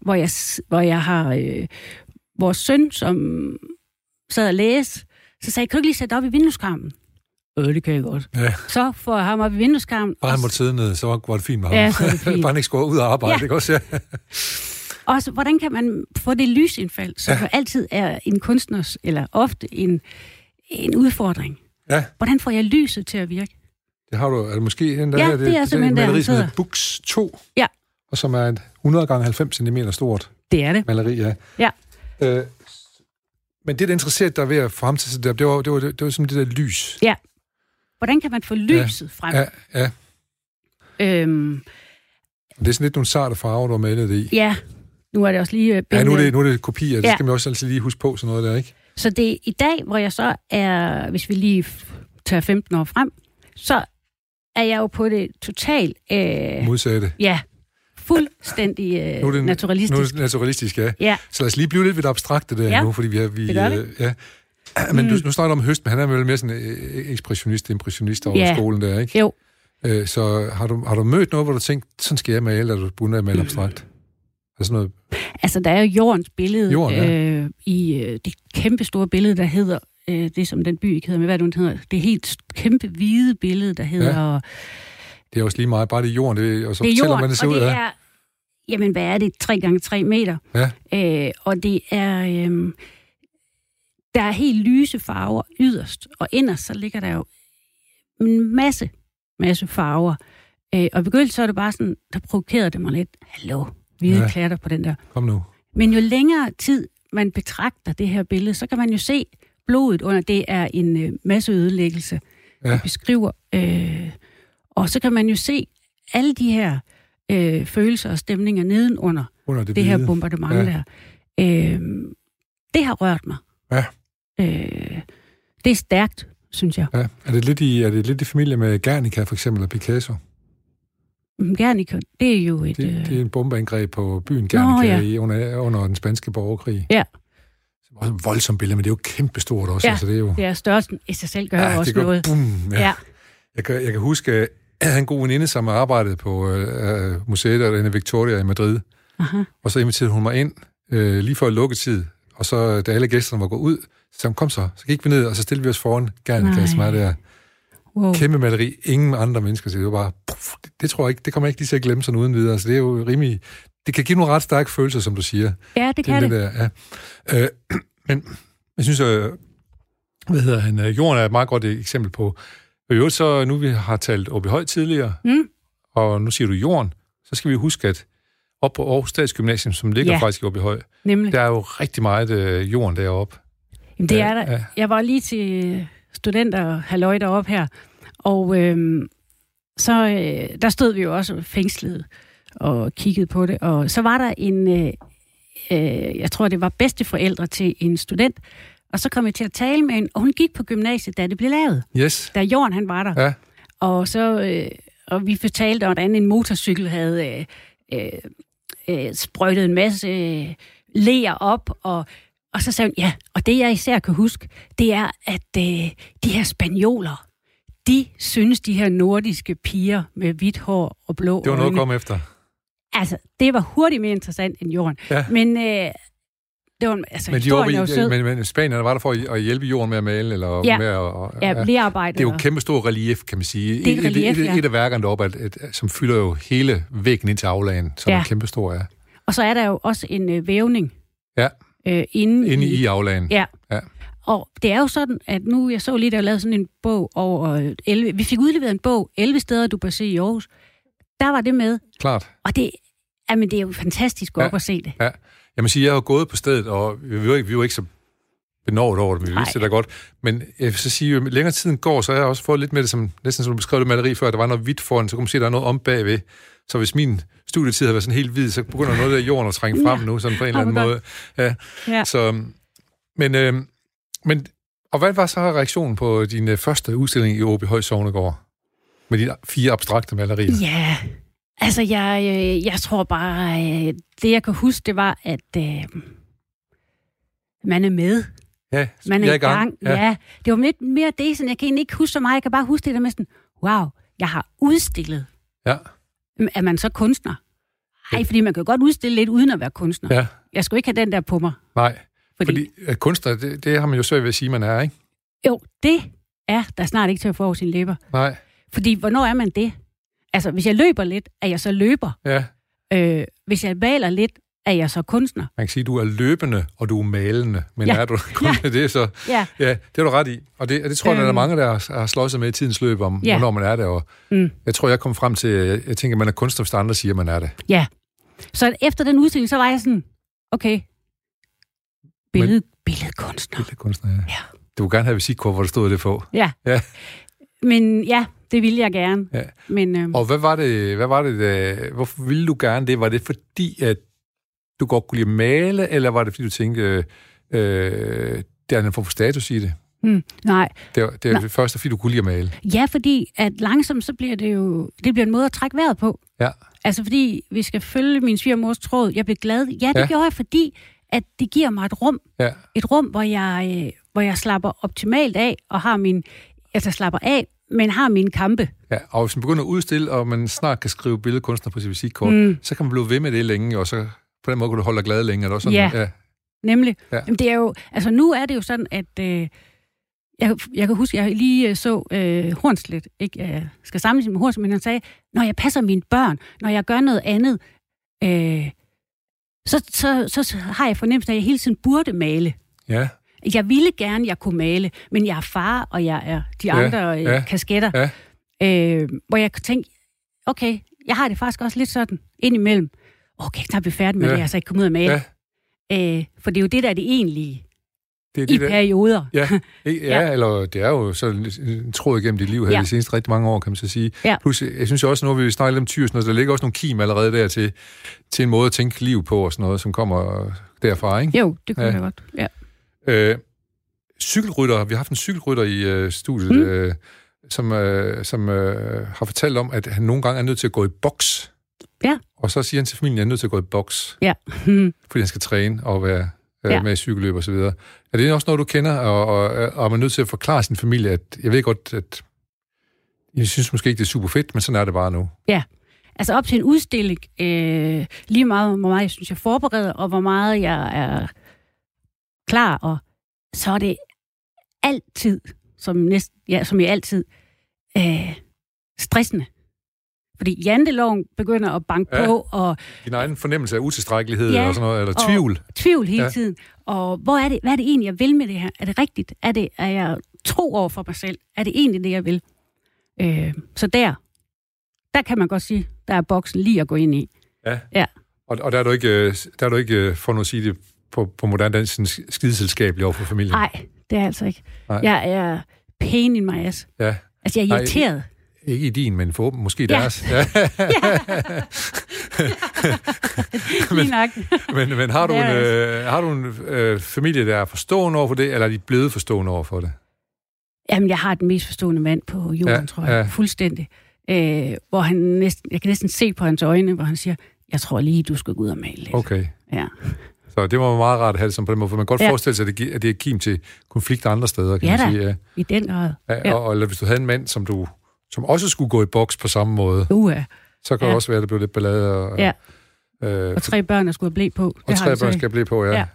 hvor jeg, hvor jeg har øh, vores søn, som sad og læste, så sagde jeg, kan du ikke lige sætte op i vindueskarmen? Øh, det kan jeg godt. Ja. Så får jeg ham op i vindueskarmen. Bare han måtte sidde ned, så var det fint med ham. Ja, så det fint. Bare han ikke skulle ud og arbejde, Ja. ikke også? Ja. Og så, hvordan kan man få det lysindfald, som ja. altid er en kunstners, eller ofte en, en udfordring. ja, Hvordan får jeg lyset til at virke? det har du. Er det måske den der, Ja, det er simpelthen der, maleri, hedder sidder. Bux 2, Ja. og som er et 100 gange 90 cm stort Det er det. maleri, ja. Ja. Øh, men det, der interesserede dig ved at få ham til der, det var, det var, det var som det der lys. Hvordan kan man få lyset ja. frem? Ja, ja. Øhm, Det er sådan lidt nogle sarte farver, du har malet det i. ja, nu er det også lige øh, Ja, nu er det, nu er det kopier, det Ja. skal man også altid lige huske på, sådan noget der, ikke? Så det er i dag, hvor jeg så er, hvis vi lige tager 15 år frem, så er jeg jo på det totalt, øh, Modsatte. ja, fuldstændig øh, Nu er det, naturalistisk. Nu er det naturalistisk, ja. Ja, Så lad os lige blive lidt ved det abstrakte der Ja, nu, fordi vi har... Vi, det gør vi. øh, ja. Men Mm. du, nu snakker du om høst, men han er vel mere sådan øh, ekspressionist, impressionist over Ja. skolen der, ikke? jo. Øh, så har du, har du mødt noget, hvor du tænkte, sådan skal jeg male, da du begyndte at male abstrakt? Sådan noget? Altså, der er jo jordens billede Jorden, ja. øh, i øh, det kæmpe store billede, der hedder, øh, det som den by ikke hedder, men hvad det, den hedder? Det helt kæmpe hvide billede, der hedder... Ja. Det er også lige meget, bare det er jorden, det, og så Det er jorden, man det ser og ud det af. er, jamen hvad er det, 3 gange 3 meter. Ja. Øh, og det er, øh, der er helt lyse farver yderst, og inderst så ligger der jo en masse, masse farver. Øh, og i begyndelsen så er det bare sådan, der provokerede det mig lidt. Hallo, hvide Ja. klatter på den der. Kom nu. Men jo længere tid man betragter det her billede, så kan man jo se blodet under. Det er en øh, masse ødelæggelse, Ja. ja. beskriver. Øh, og så kan man jo se alle de her øh, følelser og stemninger nedenunder Under det, det, her bombardement ja. der. Øh, det har rørt mig. Ja. Øh, det er stærkt, synes jeg. Ja. Er det lidt i, er det lidt i familie med Guernica, for eksempel, og Picasso? Men Guernica, det er jo et... Det, øh, det er en bombeangreb på byen Guernica ja. i, under, under den spanske borgerkrig. Ja. Det var også et voldsomt billede, men det er jo kæmpestort også. Ja, altså, det er jo, det er størrelsen i sig selv gør ja, også det går, noget. Boom, ja. Ja. ja. Jeg, kan, jeg kan huske, at jeg havde en god veninde, som arbejdede på øh, øh, museet i Victoria i Madrid. Aha. Og så inviterede hun mig ind øh, lige før lukketid. Og så, da alle gæsterne var gået ud, så kom så. Så gik vi ned, og så stillede vi os foran Guernica, Nej. som er der. Wow. Kæmpe maleri. Ingen andre mennesker til. Det var bare... Puff, det, tror jeg ikke, det kommer jeg ikke lige til at glemme sådan uden videre. Så det er jo rimelig... Det kan give nogle ret stærke følelser, som du siger. Ja, det Det kan det. det der, ja. Øh, men jeg synes, øh, hvad hedder han, øh, Jorden er et meget godt eksempel på. Og i øvrigt så, nu vi har talt Åby Høj tidligere, Mm. og nu siger du Jorden, så skal vi huske, at op på Aarhus Statsgymnasium, som ligger Ja. faktisk i Åby Høj, Nemlig. der er jo rigtig meget øh, jorden deroppe. Jamen, det er der. ja. Jeg var lige til studenter halløj deroppe her, og øhm, så øh, der stod vi jo også fængslet og kiggede på det, og så var der en, øh, øh, jeg tror det var bedsteforældre til en student, og så kom jeg til at tale med hende, og hun gik på gymnasiet, da det blev lavet, Yes. da Jorden han var der. Ja. Og så øh, og vi fortalte, hvordan en motorcykel havde øh, øh, øh, sprøjtet en masse øh, ler op, og, og så sagde hun, ja, og det jeg især kan huske, det er, at øh, de her spanioler, de synes, de her nordiske piger med hvidt hår og blå Det var noget at øjne, komme efter. altså, det var hurtigt mere interessant end jorden. Ja. Men øh, det var, altså, Men, de var, jo sød. men, men Spanierne var der for at- hjælpe jorden med at male, eller Ja. med at, og, Ja, lærearbejde. Det er jo kæmpe stor relief, kan man sige. Det er Et- relief, et, et, ja. et af værkerne deroppe, at, at, som fylder jo hele væggen ind til aflagen, som Ja. er kæmpe stor er. Og så er der jo også en øh, vævning. Ja. Øh, inde, Inde i aflagen. Ja. Ja. Og det er jo sådan, at nu, jeg så lige, der er lavet sådan en bog over øh, 11, vi fik udleveret en bog, 11 steder, du bør se i Aarhus. Der var det med, Klart. og det, jamen, det er jo fantastisk at gå Ja. og se det. Ja. Jeg må sige, jeg har gået på stedet, og vi var ikke, vi var ikke så benovet over det, men vi vidste det da godt. Men jeg vil så sige, jo længere tiden går, så har jeg også fået lidt med det, som, næsten som du beskrev det maleri før, der var noget hvidt foran, så kunne man se, at der er noget om bagved. Så hvis min studietid havde været sådan helt hvid, så begynder noget af jorden at trænge frem nu, sådan på en eller anden måde. Ja. Ja. Så, men, øh, men, og hvad var så reaktionen på din øh, første udstilling i Åby Høj Sognegård? Med de fire abstrakte malerier. Ja, altså jeg, øh, jeg tror bare, øh, det jeg kan huske, det var, at øh, man er med. Ja, Man er, jeg i gang. Ja. Ja. det var lidt mere det, sådan, jeg kan egentlig ikke huske så meget. Jeg kan bare huske det der med sådan, wow, jeg har udstillet. ja. Er man så kunstner? Nej, fordi man kan godt udstille lidt uden at være kunstner. ja. Jeg skulle ikke have den der på mig. Nej, Fordi, fordi, at kunstner, det, det har man jo svært ved at sige, man er, ikke? Jo, det er der snart ikke til at få over sine læber. Nej, Fordi, hvornår er man det? Altså, hvis jeg løber lidt, er jeg så løber. ja. Øh, hvis jeg maler lidt, er jeg så kunstner. Man kan sige, at du er løbende, og du er malende. Men Ja. er du kun ja. det, så... Ja, Ja, det er du ret i. Og det, og det tror jeg, der er Øhm. mange, der har, har slået sig med i tidens løb om, Ja. hvornår man er det. Og Mm. jeg tror, jeg kom frem til, jeg, jeg tænker, at man er kunstner, hvis andre siger, at man er det. ja. Så efter den udstilling, så var jeg sådan, okay, billed, billedkunstner. Lille kunstner, ja. Ja. Du vil gerne have visitkort, hvor der stod det på. Ja. Ja. Men ja, det ville jeg gerne. Ja. Men øh, Og hvad var det, hvad var det der, hvorfor ville du gerne det? Var det fordi, at du godt kunne lide at male, eller var det fordi, du tænkte, øh, øh, der er en form for status i det? hmm, nej. Det, var- det er det første, fordi du kunne lide at male. Ja, fordi at langsomt, så bliver det jo, det bliver en måde at trække vejret på. Ja. Altså fordi vi skal følge min svigermors tråd. Jeg blev glad. Ja, det ja. gjorde jeg, fordi at det giver mig et rum. Ja. Et rum, hvor jeg, øh, hvor jeg slapper optimalt af, og har min, altså slapper af, men har mine kampe. Ja, og hvis man begynder at udstille, og man snart kan skrive billedkunstner på sit visitkort, Mm. så kan man blive ved med det længe, og så på den måde kan du holde dig glad længe. Er det sådan? Ja. ja. Nemlig. Ja. Jamen, det er jo, altså nu er det jo sådan, at øh, jeg, jeg kan huske, jeg lige øh, så øh, Hornslet, ikke jeg skal sammenligne med Hornslet, men han sagde, når jeg passer mine børn, når jeg gør noget andet, øh, så, så, så har jeg fornemmelsen af, at jeg hele tiden burde male. ja. Jeg ville gerne, jeg kunne male, men jeg er far, og jeg er de andre ja, ja, ja, kasketter. ja. Øh, hvor jeg kunne tænke, okay, jeg har det faktisk også lidt sådan indimellem. Okay, snart vi færdige med Ja. det, jeg så ikke komme ud og male. Ja, Øh, for det er jo det, der er det egentlige det er i det der. perioder. Ja, ikke? ja, Ja. eller det er jo så en tråd igennem dit liv her ja. De seneste rigtig mange år, kan man så sige. Ja. Plus, jeg synes også, nu vi snakket lidt om tyr, sådan noget, der ligger også nogle kim allerede der til, til en måde at tænke liv på og sådan noget, som kommer derfra, ikke? Jo, det kunne Ja. jeg godt. Ja. Øh, cykelrytter, vi har haft en cykelrytter i øh, studiet. Mm. øh, som, øh, som øh, har fortalt om, at han nogle gange er nødt til at gå i boks. Ja. Og så siger han til familien, at han er nødt til at gå i boks, Ja. Hmm. fordi han skal træne og være øh, Ja. med i cykelløb og så videre. Er det også noget, du kender, og, og, og er man nødt til at forklare sin familie, at jeg ved godt, at jeg synes måske ikke, det er super fedt, men sådan er det bare nu. Altså op til en udstilling, øh, lige meget hvor meget jeg synes, jeg forbereder, og hvor meget jeg er klar, og så er det altid, som, næsten, ja, som i altid, øh, stressende. Fordi janteloven begynder at banke Ja. på, og Din egen fornemmelse af utilstrækkelighed Ja, og sådan noget, eller tvivl. tvivl hele Ja. tiden. Og hvor er det, hvad er det egentlig, jeg vil med det her? Er det rigtigt? Er, det, er jeg tro over for mig selv? Er det egentlig det, jeg vil? Øh, så der, der kan man godt sige, der er boksen lige at gå ind i. Ja. Ja. Og, og der er du ikke, øh, der er du ikke øh, for nu at sige det på, på moderne dansk, skideselskabelig over for familien. Nej, det er altså ikke. Nej. Jeg er pain in my ass. Ja. Altså, jeg er Nej, irriteret. Ikke i din, men for, måske Ja. deres. Ja. Nok. men, men har du en, øh, har du en øh, familie, der er forstående over for det, eller er de blevet forstående over for det? Jamen, jeg har den mest forstående mand på jorden, Ja, tror jeg. ja. Fuldstændig. Øh, hvor han næsten, jeg kan næsten se på hans øjne, hvor han siger, jeg tror lige, du skal gå ud og male lidt. Okay. Ja. Så det var meget rart at have det som på den måde, for man kan godt Ja. forestille sig, at det, at det er kim til konflikter andre steder, kan Ja man sige. Ja. I den grad. Ja, Ja. og, og eller hvis du havde en mand, som du som også skulle gå i boks på samme måde, Uha. så kan det Ja. også være, at det blev lidt ballade. Og, Ja. øh, Og tre børn, der skulle have blæ på. Og Det har tre børn skal blive på, ja. ja.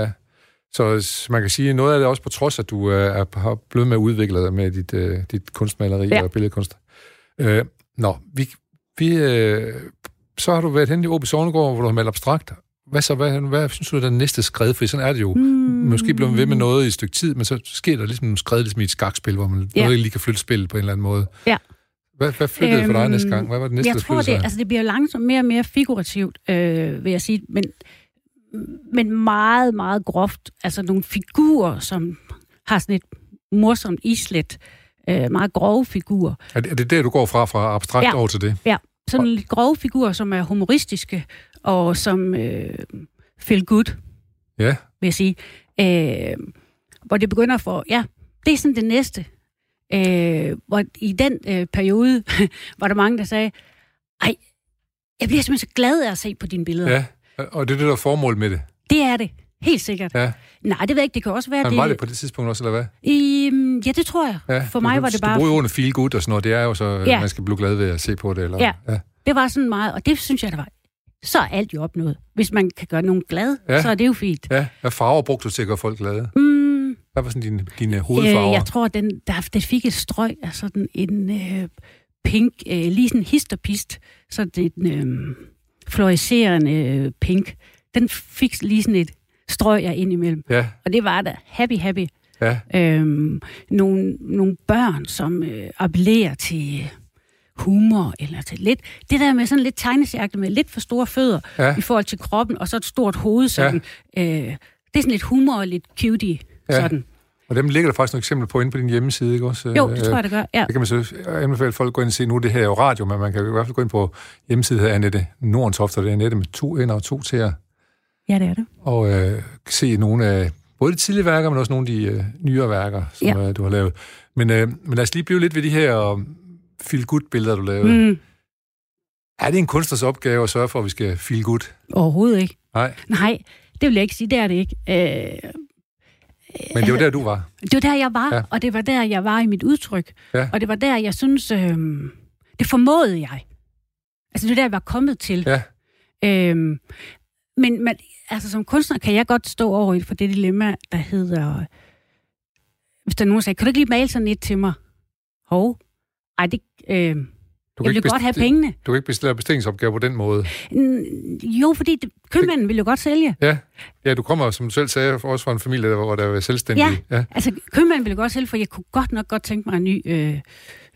Ja. Så man kan sige, noget af det også på trods, at du øh, er, blevet med udviklet med dit, øh, dit kunstmaleri ja. Og billedkunst. Øh, nå, vi, vi, øh, så har du været hen i Åbe Sognegård, hvor du har malet abstrakt. Hvad så? Hvad, hvad synes du er den næste skred? For sådan er det jo. Mm. Måske bliver man ved med noget i et stykke tid, men så sker der ligesom en skred ligesom i et skakspil, hvor man Ja. ja. lige kan flytte spillet på en eller anden måde. Ja. Hvad, hvad flyttede for dig Øhm, næste gang? Hvad var det næste, jeg der tror, det, altså, det bliver langsomt mere og mere figurativt, øh, vil jeg sige. Men, men meget, meget groft. Altså nogle figurer, som har sådan et morsomt islet. Øh, meget grove figurer. Er det, er det der, du går fra, fra abstrakt Ja. over til det? Ja, sådan lidt grove figurer, som er humoristiske, og som øh, feel good, Ja. vil jeg sige. Øh, hvor det begynder få, ja, det er sådan det næste. Øh, hvor i den øh, periode var der mange, der sagde, ej, jeg bliver simpelthen så glad af at se på dine billeder. ja. Og det er det, der er formål med det. Det er det, helt sikkert. Ja. Nej, det ved jeg ikke, det kan også være Men det. var det på det tidspunkt også, eller hvad? I, ja, det tror jeg. Ja, For mig du, var det Du bare... bruger jo ordene feel good og sådan noget. Det er jo så. Ja. man skal blive glad ved at se på det. Eller, Ja. ja. Det var sådan meget, og det synes jeg, der var. Så er alt jo opnået. Hvis man kan gøre nogen glad, Ja. så er det jo fint. ja. Hvad farver brugte du til at gøre folk glade? Mm, Hvad var sådan dine, dine hovedfarver? Øh, jeg tror, den, der, det fik et strøg af sådan en øh, pink, øh, lige sådan histerpist, så det en øh, fluorescerende øh, pink. Den fik lige sådan et strøg af ind imellem. Ja, Og det var da happy, happy. ja, Øhm, nogle, nogle børn, som øh, appellerer til humor, eller til lidt, det der med sådan lidt tegnesjagte med lidt for store fødder ja. i forhold til kroppen, og så et stort hoved, sådan. Ja. Øh, det er sådan lidt humor og lidt cutie, Ja. sådan. Og dem ligger der faktisk nogle eksempler på inde på din hjemmeside, ikke også? Jo, det tror jeg, det gør. Ja. Det kan man så anbefale folk at gå ind og se. Nu det her er jo radio, men man kan i hvert fald gå ind på hjemmesiden af Annette Nordentoft, og det er Annette med to ender og to tæer, ja, det er det. og øh, se nogle af både de tidlige værker, men også nogle af de øh, nyere værker, som Ja. øh, du har lavet. Men, øh, men lad os lige blive lidt ved de her feel good billeder du lavede. Mm. Er det en kunstners opgave at sørge for, at vi skal feel good? overhovedet ikke. Nej, Nej, det vil jeg ikke sige, det er det ikke. Øh, men det var der, du var. det var der, jeg var, Ja. og det var der, jeg var i mit udtryk. Ja. Og det var der, jeg synes, øh, det formåede jeg. Altså, det var der, jeg var kommet til. Ja. Øhm, men, men altså, som kunstner kan jeg godt stå over for det dilemma, der hedder... Hvis der er nogen, der siger, kan du ikke lige male sådan et til mig? Hov. Ej, det... Øh, Du jeg ville godt have pengene. Du kan ikke bestille bestillingsopgaver på den måde. Jo, fordi det, købmanden ville jo godt sælge. Ja. ja, du kommer, som du selv sagde, også fra en familie, der, hvor der var selvstændig. Ja, ja. altså købmanden ville godt sælge, for jeg kunne godt nok godt tænke mig en ny øh,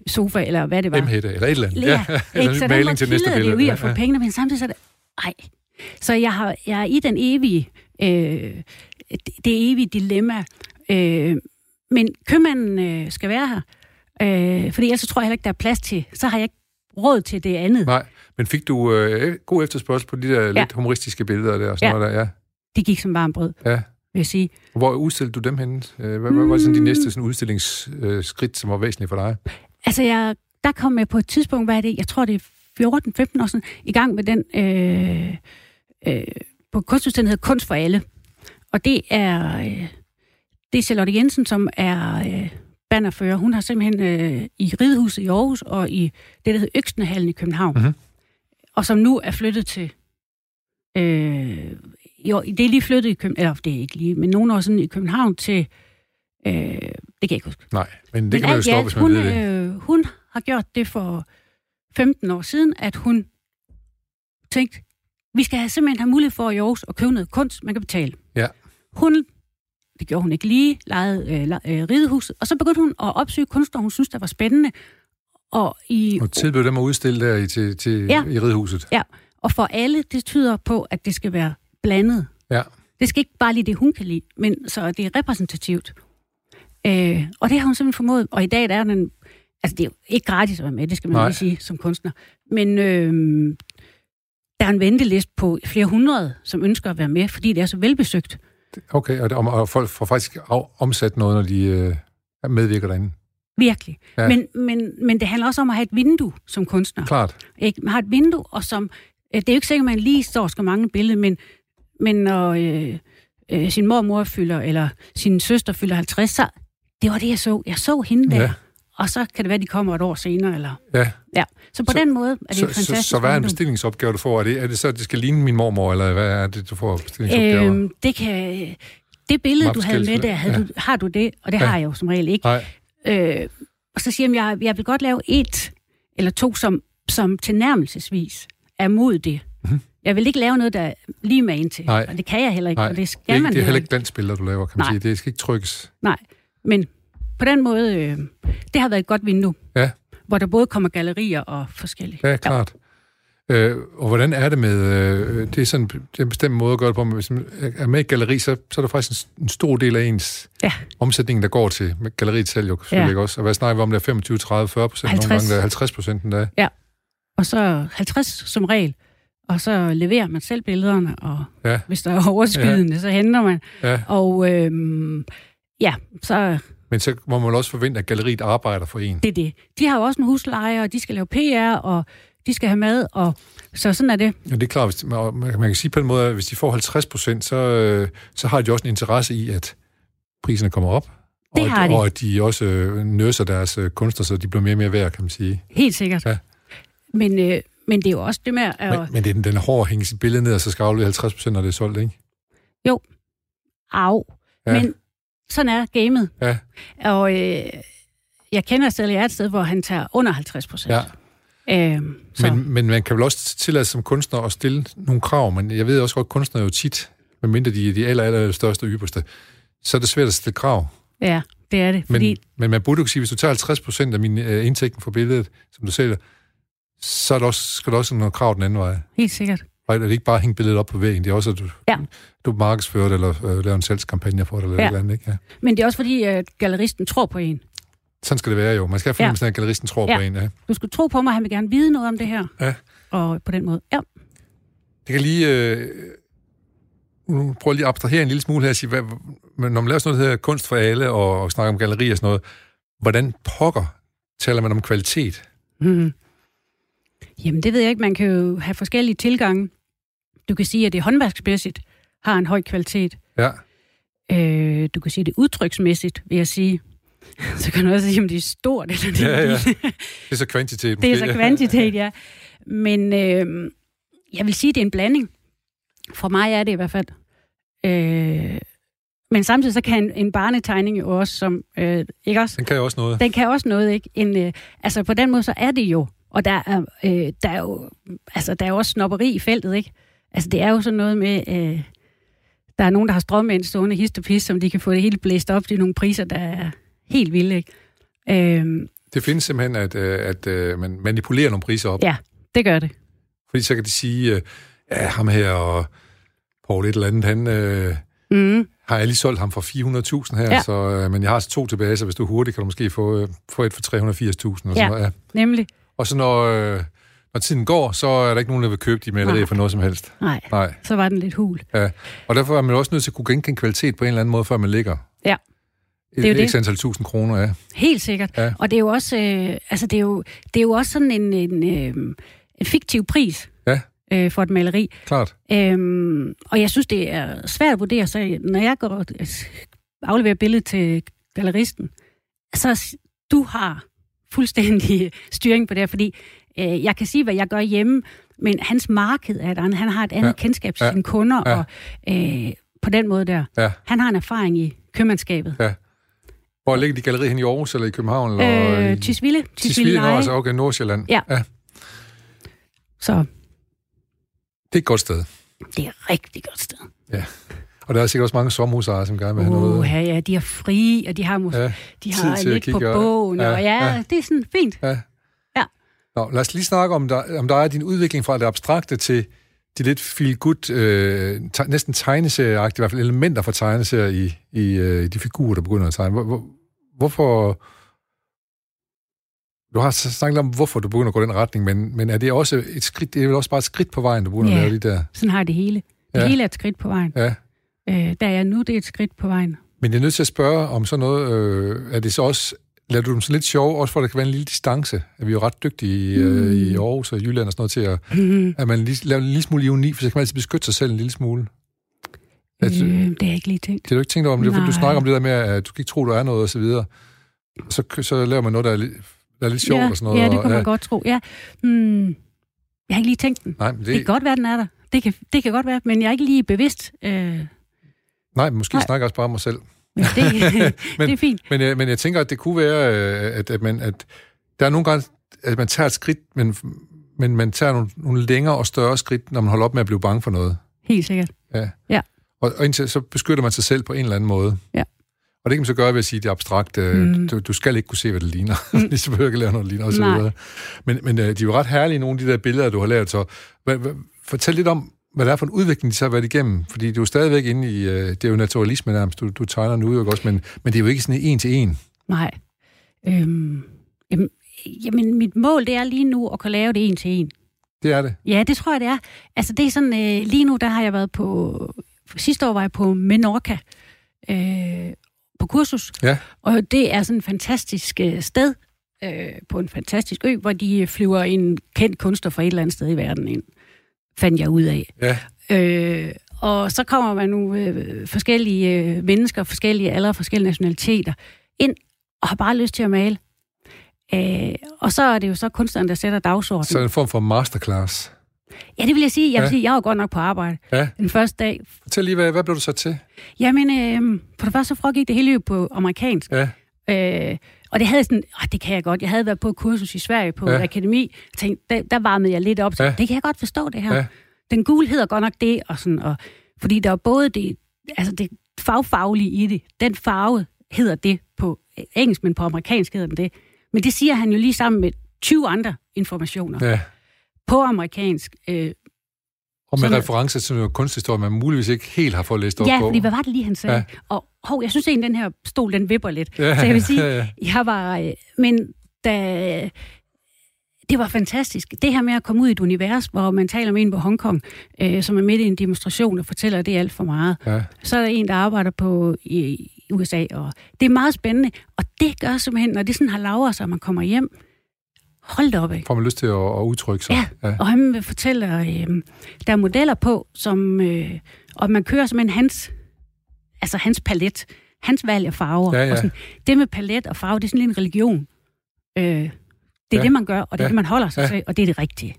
sofa, eller hvad det var. Emhætte, eller et eller andet. Ja, ja. eller en ny maling til næste billede. det jo i at få ja. pengene, men samtidig så er det... Ej. Så jeg, har, jeg er i den evige... Øh, det evige dilemma. Øh, men købmanden øh, skal være her. Øh, fordi ellers så tror jeg heller ikke, der er plads til. Så har jeg ikke råd til det andet. Nej, men fik du øh, god efterspørgsel på de der ja. lidt humoristiske billeder der? Og sådan ja. noget der? ja. Det gik som varm brød, ja. vil jeg sige. Hvor udstillede du dem henne? Øh, hvad mm. var sådan de næste sådan, udstillingsskridt, som var væsentlige for dig? Altså, jeg, der kom jeg på et tidspunkt, hvad er det? Jeg tror, det er 14-15 år siden, i gang med den øh, øh, på kunstudstilling, hedder Kunst for alle. Og det er, øh, det er Charlotte Jensen, som er øh, bannerfører. Hun har simpelthen øh, i Ridehuset i Aarhus og i det, der hedder Øksnehallen i København. Mm-hmm. Og som nu er flyttet til... Øh, jo, det er lige flyttet i København, eller det er ikke lige, men nogle år siden i København til... Øh, det kan jeg ikke huske. Nej, men det men kan man jo stå, hvis man hun, ved det. Øh, hun har gjort det for 15 år siden, at hun tænkte, vi skal have, simpelthen have mulighed for i Aarhus at købe noget kunst, man kan betale. Ja. Hun det gjorde hun ikke lige, lejede øh, øh, ridehuset, og så begyndte hun at opsøge kunstnere, hun synes, der var spændende. Og, i, og tilbød dem at udstille der i, til, til, ja, i ridehuset. Ja, og for alle, det tyder på, at det skal være blandet. Ja. Det skal ikke bare lige det, hun kan lide, men så det er repræsentativt. Øh, og det har hun simpelthen formået, og i dag der er den, altså det er jo ikke gratis at være med, det skal man Nej. lige sige som kunstner, men øh, der er en venteliste på flere hundrede, som ønsker at være med, fordi det er så velbesøgt. Okay, og, og folk får faktisk omsat noget, når de øh, medvirker derinde. Virkelig. Ja. Men, men, men det handler også om at have et vindue som kunstner. Klart. Ikke? Man har et vindue, og som... Øh, det er jo ikke sikkert, at man lige står og skal mange billeder, men, men når øh, øh, sin mormor fylder, eller sin søster fylder 50, så det var det, jeg så. Jeg så hende der. Ja og så kan det være, at de kommer et år senere. Eller... Ja. ja. Så på så, den måde er det så, fantastisk. Så, så hvad er en bestillingsopgave, du får? Er det, er det så, at det skal ligne min mormor, eller hvad er det, du får bestillingsopgaver? Øhm, det kan... Det billede, du havde med der, havde ja. du, har du det? Og det ja. har jeg jo som regel ikke. Nej. Øh, og så siger jeg, jeg vil godt lave et eller to, som, som tilnærmelsesvis er mod det. Mm-hmm. Jeg vil ikke lave noget, der er lige med ind til. Nej. Og det kan jeg heller ikke, Nej. og det skal det er, man Det er heller ikke glansbilleder, du laver, kan man Nej. sige. Det skal ikke trykkes. Nej, men på den måde, øh, det har været et godt vindue. Ja. Hvor der både kommer gallerier og forskellige. Ja, klart. Ja. Øh, og hvordan er det med, øh, det er sådan det er en bestemt måde at gøre det på, men hvis man er med i galleri, så, så er der faktisk en, en stor del af ens ja. omsætning, der går til galleriet selv jo selvfølgelig ja. ikke også. Og hvad snakker vi om, der er 25, 30, 40 procent, nogle gange der er 50 procent endda. Ja, og så 50 som regel. Og så leverer man selv billederne, og ja. hvis der er overskydende, ja. så henter man. Ja. Og øhm, ja, så men så må man også forvente, at galleriet arbejder for en. Det er det. De har jo også en husleje, og de skal lave PR, og de skal have mad, og så sådan er det. Ja, det er klart. Hvis, man, man kan sige på en måde, at hvis de får 50 procent, så, øh, så har de også en interesse i, at priserne kommer op. Det og, har de. Og at de også øh, nøser deres øh, kunster, så de bliver mere og mere værd, kan man sige. Helt sikkert. Ja. Men, øh, men det er jo også det med at... Men, men det er den, den hårde hænge sit billede ned, og så skal aflevere 50 procent, når det er solgt, ikke? Jo. Au. Ja. Men sådan er gamet. Ja. Og øh, jeg kender stadig et sted, hvor han tager under 50 procent. Ja. Øhm, men, men man kan vel også tillade som kunstner at stille nogle krav, men jeg ved også godt, at kunstnere jo tit, medmindre de er de aller, aller største og ypperste, så er det svært at stille krav. Ja, det er det. Fordi... Men, men man burde jo sige, hvis du tager 50 procent af min uh, indtægten for billedet, som du sælger, så er det også, skal der også noget krav den anden vej. Helt sikkert. Og det er ikke bare at hænge billedet op på væggen, det er også, at du, ja. du markedsfører det, eller øh, laver en salgskampagne for det, eller ja. eller andet, ikke? Ja. Men det er også fordi, at galleristen tror på en. Sådan skal det være jo. Man skal have fornemmelsen ja. at galleristen tror ja. på en, ja. Du skal tro på mig, han vil gerne vide noget om det her. Ja. Og på den måde, ja. Det kan lige... Øh, nu prøver lige at abstrahere en lille smule her og sige, hvad, når man laver sådan noget, der hedder kunst for alle, og, og snakker om galleri og sådan noget, hvordan pokker taler man om kvalitet? Mm. Jamen, det ved jeg ikke. Man kan jo have forskellige tilgange. Du kan sige, at det håndværksmæssigt har en høj kvalitet. Ja. Øh, du kan sige, at det udtryksmæssigt, vil jeg sige. Så kan du også sige, om det er stort eller det ja, ja. Det er så kvantitet. Måske. Det er så kvantitet, ja. Men øh, jeg vil sige, at det er en blanding. For mig er det i hvert fald. Øh, men samtidig så kan en, en barnetegning jo også, som, øh, ikke også? Den kan jo også noget. Den kan også noget, ikke? En, øh, altså på den måde, så er det jo Og der er, øh, der er jo altså, der er jo også snopperi i feltet, ikke? Altså, det er jo sådan noget med... Øh, der er nogen, der har strømmænd stående hist og pis, som de kan få det hele blæst op til nogle priser, der er helt vilde, ikke? Øhm, Det findes simpelthen, at, øh, at øh, man manipulerer nogle priser op. ja, det gør det. Fordi så kan de sige, øh, ja, ham her og Paul et eller andet, han øh, Mm, har jeg lige solgt ham for 400.000 her, Ja. så, øh, men jeg har altså to tilbage, så hvis du er hurtig, kan du måske få, øh, få et for 380.000. Og, Ja. sådan noget, ja. nemlig. Og så når, øh, når tiden går, så er der ikke nogen, der vil købe de malerier for noget som helst. Nej, Nej. så var den lidt hul. Ja. Og derfor er man også nødt til at kunne genkende kvalitet på en eller anden måde, før man ligger. Ja. Et, Det er jo et det. antal tusind kroner, ja. Helt sikkert. Ja. Og det er jo også, øh, altså det er jo, det er jo også sådan en, en, øh, en fiktiv pris Ja. øh, for et maleri. Klart. Øhm, og jeg synes, det er svært at vurdere, så når jeg går og afleverer billedet til galleristen, så du har fuldstændig styring på det her, fordi øh, jeg kan sige, hvad jeg gør hjemme, men hans marked er et andet. Han har et andet Ja. ja. kendskab til Ja. sine kunder, Ja. og øh, på den måde der. Ja. Han har en erfaring i købmandskabet. Hvor ligger de gallerier hen i Aarhus eller i København? Eller Øh, Tisvilde. Tisvilde, Nå, altså okay, Nordsjælland. Ja. ja. Så Det er et godt sted. det er et rigtig godt sted. Og der er sikkert også mange sommerhusejere, som gerne vil have noget. Uh, ja, de er fri, og de har, måske, Ja, de har lidt på og- bogen, ja, og ja, ja. det er sådan fint. ja. Ja. Nå, lad os lige snakke om, der, om der er din udvikling fra det abstrakte til de lidt feel good, øh, te, næsten tegneserieagtige, i hvert fald elementer fra tegneserier i, i øh, de figurer, der begynder at tegne. Hvor, hvor, hvorfor... Du har snakket om, hvorfor du begynder at gå den retning, men, men er det også et skridt, det er vel også bare et skridt på vejen, du begynder Ja. at lave de der... Sådan har det hele. Det Ja. hele er et skridt på vejen. Ja. Øh, der er jeg nu, det er et skridt på vejen. Men jeg er nødt til at spørge om sådan noget, øh, er det så også, lader du dem så lidt sjov, også for at der kan være en lille distance? Er vi jo ret dygtige i, øh, i Aarhus og Jylland og sådan noget til at, Mm. at man lige, laver en lille smule ironi, for så kan man altid beskytte sig selv en lille smule. Altså, Øh, det har jeg ikke lige tænkt. Det har du ikke tænkt over, men det du snakker om det der med, at du kan ikke tro, du er noget og så videre. Så, så laver man noget, der er lidt, der er lidt sjovt ja, og sådan noget. ja, det og, kunne man godt tro. Ja. Mm. Jeg har ikke lige tænkt den. Nej, men Det det, kan godt være, den er der. Det kan, det kan godt være, men jeg er ikke lige bevidst. Øh, nej, men måske Nej. snakker jeg også bare om mig selv. men det, Men- det er fint. Men, øh, men jeg tænker, at det kunne være, øh, at, at, man, at der er nogle gange, at man tager et skridt, men, men man tager nogle, nogle længere og større skridt, når man holder op med at blive bange for noget. Helt sikkert. Ja. Ja. Og, og indtil, så beskytter man sig selv på en eller anden måde. Ja. Og det kan man så gøre ved at sige, at det er abstrakt. Mm. Mm. Du, du skal ikke kunne se, hvad det ligner. Mm. Så behøver ikke lave noget, der ligner, videre. Men, men øh, de er jo ret herlige, nogle af de der billeder, du har lavet. Så hvad, hvad, fortæl lidt om, hvad det er for en udvikling, de så har været igennem. Fordi du er jo stadigvæk inde i, øh, det er jo naturalisme nærmest, du, du tegner nu ikke også, men, men det er jo ikke sådan en til en. Nej. Øhm, jamen, jamen, mit mål det er lige nu at kunne lave det en til en. Det er det. Ja, det tror jeg, det er. Altså, det er sådan, øh, lige nu, der har jeg været på... Sidste år var jeg på Menorca øh, på kursus. Ja. Og det er sådan et fantastisk øh, sted øh, på en fantastisk ø, hvor de flyver en kendt kunstner fra et eller andet sted i verden ind. Fandt jeg ud af. Ja. Øh, og så kommer man nu øh, forskellige øh, mennesker, forskellige aldre, forskellige nationaliteter ind og har bare lyst til at male. Øh, og så er det jo så kunstneren, der sætter dagsordenen. Så en form for masterclass. Ja, det vil jeg sige. Jeg vil Ja. sige, jeg var godt nok på arbejde Ja. den første dag. Fortæl lige, hvad, hvad blev du så til? Jamen, øh, på det første så foregik det hele jo på amerikansk. Ja. Øh, og det havde sådan, åh, det kan jeg godt. Jeg havde været på et kursus i Sverige på Ja. ja. akademi. Jeg tænkte, der, der varmede jeg lidt op. Så, Ja. ja. Det kan jeg godt forstå, det her. Ja. Ja. Den gule hedder godt nok det, og sådan, og, fordi der er både det, altså det fagfaglige i det. Den farve hedder det på engelsk, men på amerikansk hedder den det. Men det siger han jo lige sammen med 20 andre informationer ja. på amerikansk. Øh, Og med Sådan- reference til noget kunsthistorie, man muligvis ikke helt har fået læst op ja, på. fordi hvad var det lige, han sagde? Ja. Ja. Og hov, jeg synes egentlig, den her stol, den vipper lidt. Ja, Så jeg vil sige, ja, ja. Jeg var... øh, Men da... Det var fantastisk. Det her med at komme ud i et univers, hvor man taler med en på Hongkong, øh, som er midt i en demonstration og fortæller, at det er alt for meget. Ja. Så er der en, der arbejder på i, USA, og det er meget spændende. Og det gør simpelthen, når det sådan har lavere sig, og man kommer hjem, hold da op af. Får man lyst til at, at udtrykke sig. Ja, og han fortæller, øh, der er modeller på, som, øh, og man kører simpelthen hans, altså hans palet, hans valg af farver. Ja, ja. Og sådan, det med palet og farve, det er sådan lidt en religion. Øh, det er Ja. ja. det, man gør, og det er Ja. det, man holder sig Ja. ja. til, og det er det rigtige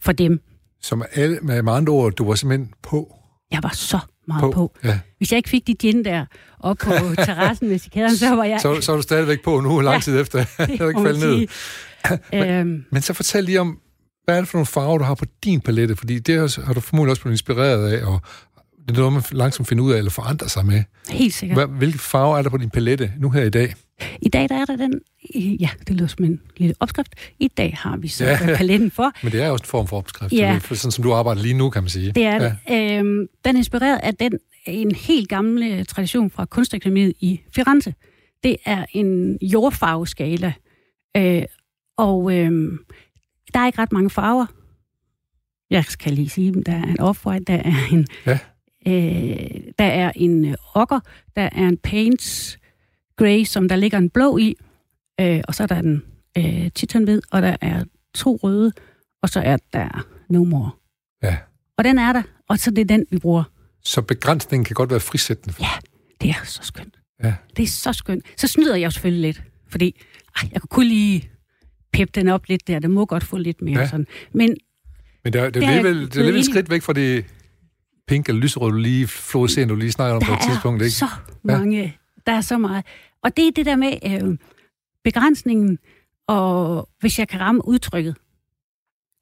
for dem. Som alle, med andre ord, du var simpelthen på. Jeg var så meget På. på. Ja. Hvis jeg ikke fik de gin der op på terrassen med cikaderne, så var jeg... Så, så er du stadigvæk på nu, lang Ja. tid efter. det er ikke faldet ned. sige. øhm, Men så fortæl lige om, hvad er det for nogle farver, du har på din palette? Fordi det har, har du formodentlig også blevet inspireret af, og det er noget, man langsomt finder ud af, eller forandrer sig med. helt sikkert. Hvad, hvilke farver er der på din palette nu her i dag? I dag der er der den, ja, det lyder som en lille opskrift. I dag har vi så Ja. paletten for. Men det er også en form for opskrift, Ja. sådan som du arbejder lige nu, kan man sige. Det er ja. det. Øhm, den er inspireret af den, en helt gammel øh, tradition fra Kunstakademiet i Firenze. Det er en jordfarveskala. Øh, og øh, der er ikke ret mange farver. Jeg skal lige sige, der er en off-white, der er en, Ja. Øh, der er en øh, okker, der er en paints grey, som der ligger en blå i, øh, og så er der en øh, titanhvid, og der er to røde, og så er der no more. Ja. Og den er der, og så det er den, vi bruger. Så begrænsningen kan godt være frisættende. Ja, det er så skønt. Ja. Det er så skønt. Så snyder jeg jo selvfølgelig lidt, fordi ej, jeg kunne kun lige peppe den op lidt der. Den må godt få lidt mere Ja. sådan. Men Men det er, det Det er er jeg alligevel, det er alligevel et skridt væk fra det pink eller lyserød, du lige fluorescerende, du lige snakker om der på et tidspunkt, er ikke? så mange, ja. der er så meget. Og det er det der med øh, begrænsningen, og hvis jeg kan ramme udtrykket.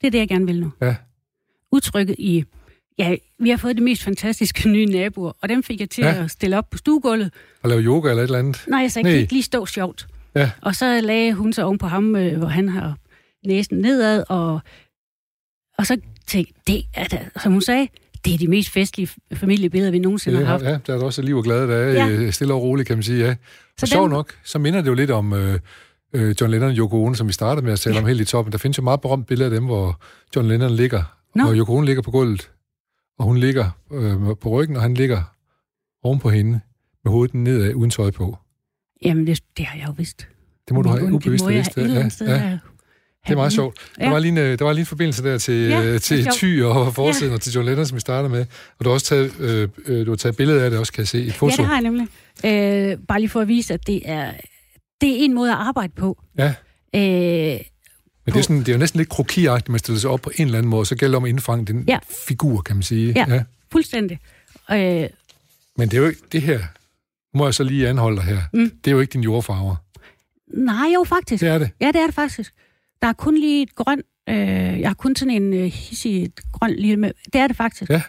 Det er det, jeg gerne vil nu. Ja. Udtrykket i, ja, vi har fået de mest fantastiske nye naboer, og dem fik jeg til Ja. at stille op på stuegulvet. Og lave yoga eller et eller andet. Nej, jeg sagde, Nej. kan ikke lige stå sjovt. Ja. Og så lagde hun sig oven på ham, øh, hvor han har næsen nedad, og, og så tænkte det er da, som hun sagde, det er de mest festlige familiebilleder, vi nogensinde Det, har haft. ja, der er der også liv og glade, der er Ja. ja. stille og roligt, kan man sige, ja. Så Og sjovt den- nok, så minder det jo lidt om øh, øh, John Lennon og Yoko Ono, som vi startede med at tale Ja. om helt i toppen. Der findes jo meget berømt billeder af dem, hvor John Lennon ligger, Nå. og Yoko Ono ligger på gulvet, og hun ligger øh, på ryggen, og han ligger oven på hende, med hovedet nedad, uden tøj på. Jamen, det, det har jeg jo vidst. Det må du have ubevidst det må jeg vidst. et eller andet sted ja. have- Det er meget sjovt. Der, Ja. var lige en, øh, der var lige en forbindelse der til, Ja, ja, det til. Ty og forsiden, ja. og til John Lennon, som vi startede med. Og du har også taget, øh, øh, du har taget billeder af det også, kan jeg se. Et foto. Ja, det har jeg nemlig. Øh, bare lige for at vise, at det er, det er en måde at arbejde på. Ja. Øh, Men det er, sådan, det er jo næsten lidt krokiagtigt, man stiller sig op på en eller anden måde, så gælder det om at indfange den Ja. figur, kan man sige. Ja. fuldstændig. Øh, Men det er jo ikke det her, må jeg så lige anholde dig her, Mm. det er jo ikke din jordfarver. nej, jo faktisk. Det er det. Ja, det er det faktisk. Der er kun lige et grøn... Øh, jeg har kun sådan en øh, hissig grøn lille med. Det er det faktisk. Ja.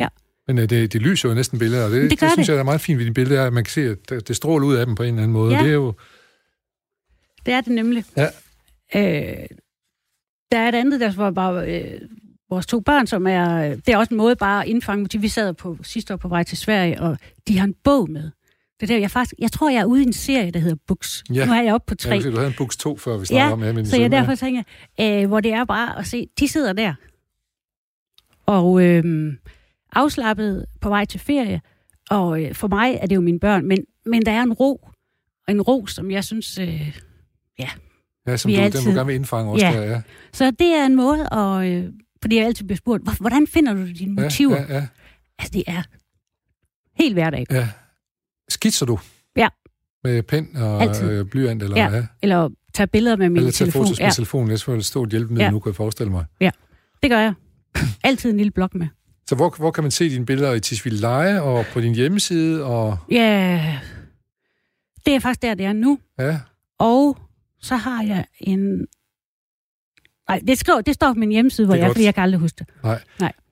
Ja. Men øh, det, det lyser jo næsten billeder, og det, Det gør det synes det. jeg er meget fint ved dine billeder, at man kan se, at det, det stråler ud af dem på en eller anden måde. Ja. Det er jo, Det er det nemlig. Ja. Øh, der er et andet, der var bare øh, vores to børn, som er... øh, Det er også en måde bare at indfange motiv. Vi sad på sidste år på vej til Sverige, og de har en bog med. Det der, jeg, faktisk, jeg tror, jeg er ude i en serie, der hedder Books. Ja. Nu er jeg oppe på jeg tre. se, du havde en Books 2 før, vi snakkede Ja, om. Ja, men Så jeg derfor tænker, øh, hvor det er bare at se, de sidder der, og øh, afslappet på vej til ferie, og øh, for mig er det jo mine børn, men, men der er en ro, en ro, som jeg synes... Øh, ja, som vi du, er den du altid- gerne vil indfange også. Ja. Der, ja. så det er en måde, og, øh, fordi jeg altid bliver spurgt, "Hvor- hvordan finder du dine motiver? Ja, ja, Altså, det er helt hverdag. ja. Skitser du? Ja. Med pen og Altid. øh, blyant? Eller, Ja. ja. Eller tage billeder med min eller telefon. fotos med Ja, telefonen. Jeg stå et hjælpemiddel Ja. nu, kan jeg forestille mig. det gør jeg. Altid en lille blok med. Så hvor, hvor kan man se dine billeder i Tisvildeleje og på din hjemmeside? Og, Ja, det er faktisk der, det er nu. ja, Og så har jeg en... Nej, det, skriver, det står på min hjemmeside, hvor jeg, fordi jeg kan aldrig huske det.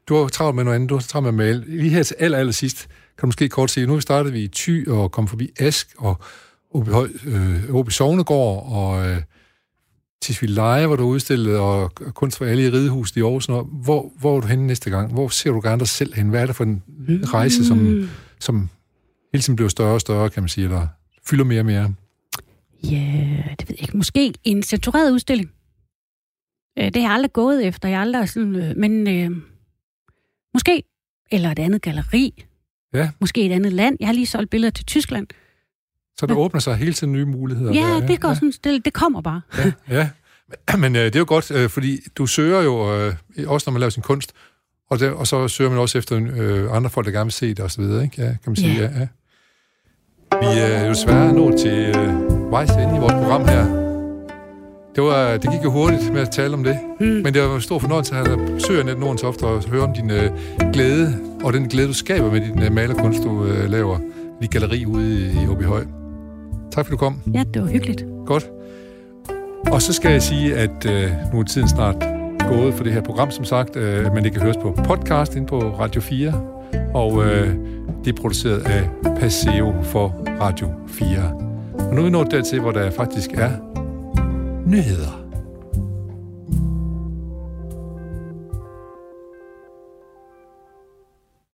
du har travlt med noget andet. Du har travlt med male. Lige her til aller, aller sidst, kan du måske kort sige, nu startede vi i Thy og kom forbi Ask og Åby, Høj, øh, Åby Sognegård og øh, Tisvildeleje, hvor du udstillede, og kunst for alle i Ridehuset i Aarhus. og Hvor, hvor er du henne næste gang? Hvor ser du gerne dig selv hen? Hvad er det for en rejse, som, som hele tiden bliver større og større, kan man sige, eller fylder mere og mere? Ja, det ved jeg ikke. Måske en censureret udstilling. Øh, det har jeg aldrig gået efter. Jeg har aldrig sådan... Øh, men øh, måske. Eller et andet galeri. Ja. Måske et andet land. Jeg har lige solgt billeder til Tyskland. Så der åbner sig hele tiden nye muligheder. Ja, der, det går sådan stille. Det kommer bare. Ja, ja. men øh, det er jo godt, øh, fordi du søger jo, øh, også når man laver sin kunst, og, der, og så søger man også efter øh, andre folk, der gerne vil se det osv., ikke? Ja, kan man sige, Ja. ja. ja. Vi er jo desværre nået til øh, vejs ende i vores program her. Det, var, det gik jo hurtigt med at tale om det, Mm. men det var en stor fornøjelse at have besøg af Net Nordens ofte og høre om din øh, glæde, og den glæde, du skaber med din øh, malerkunst, du øh, laver i galleri ude i, Åbyhøj. Tak fordi du kom. Ja, det var hyggeligt. Godt. Og så skal jeg sige, at øh, nu er tiden snart gået for det her program, som sagt, øh, men det kan høres på podcast ind på Radio 4, og øh, det er produceret af Paseo for Radio 4. Og nu er vi nået dertil, hvor der faktisk er nyheder.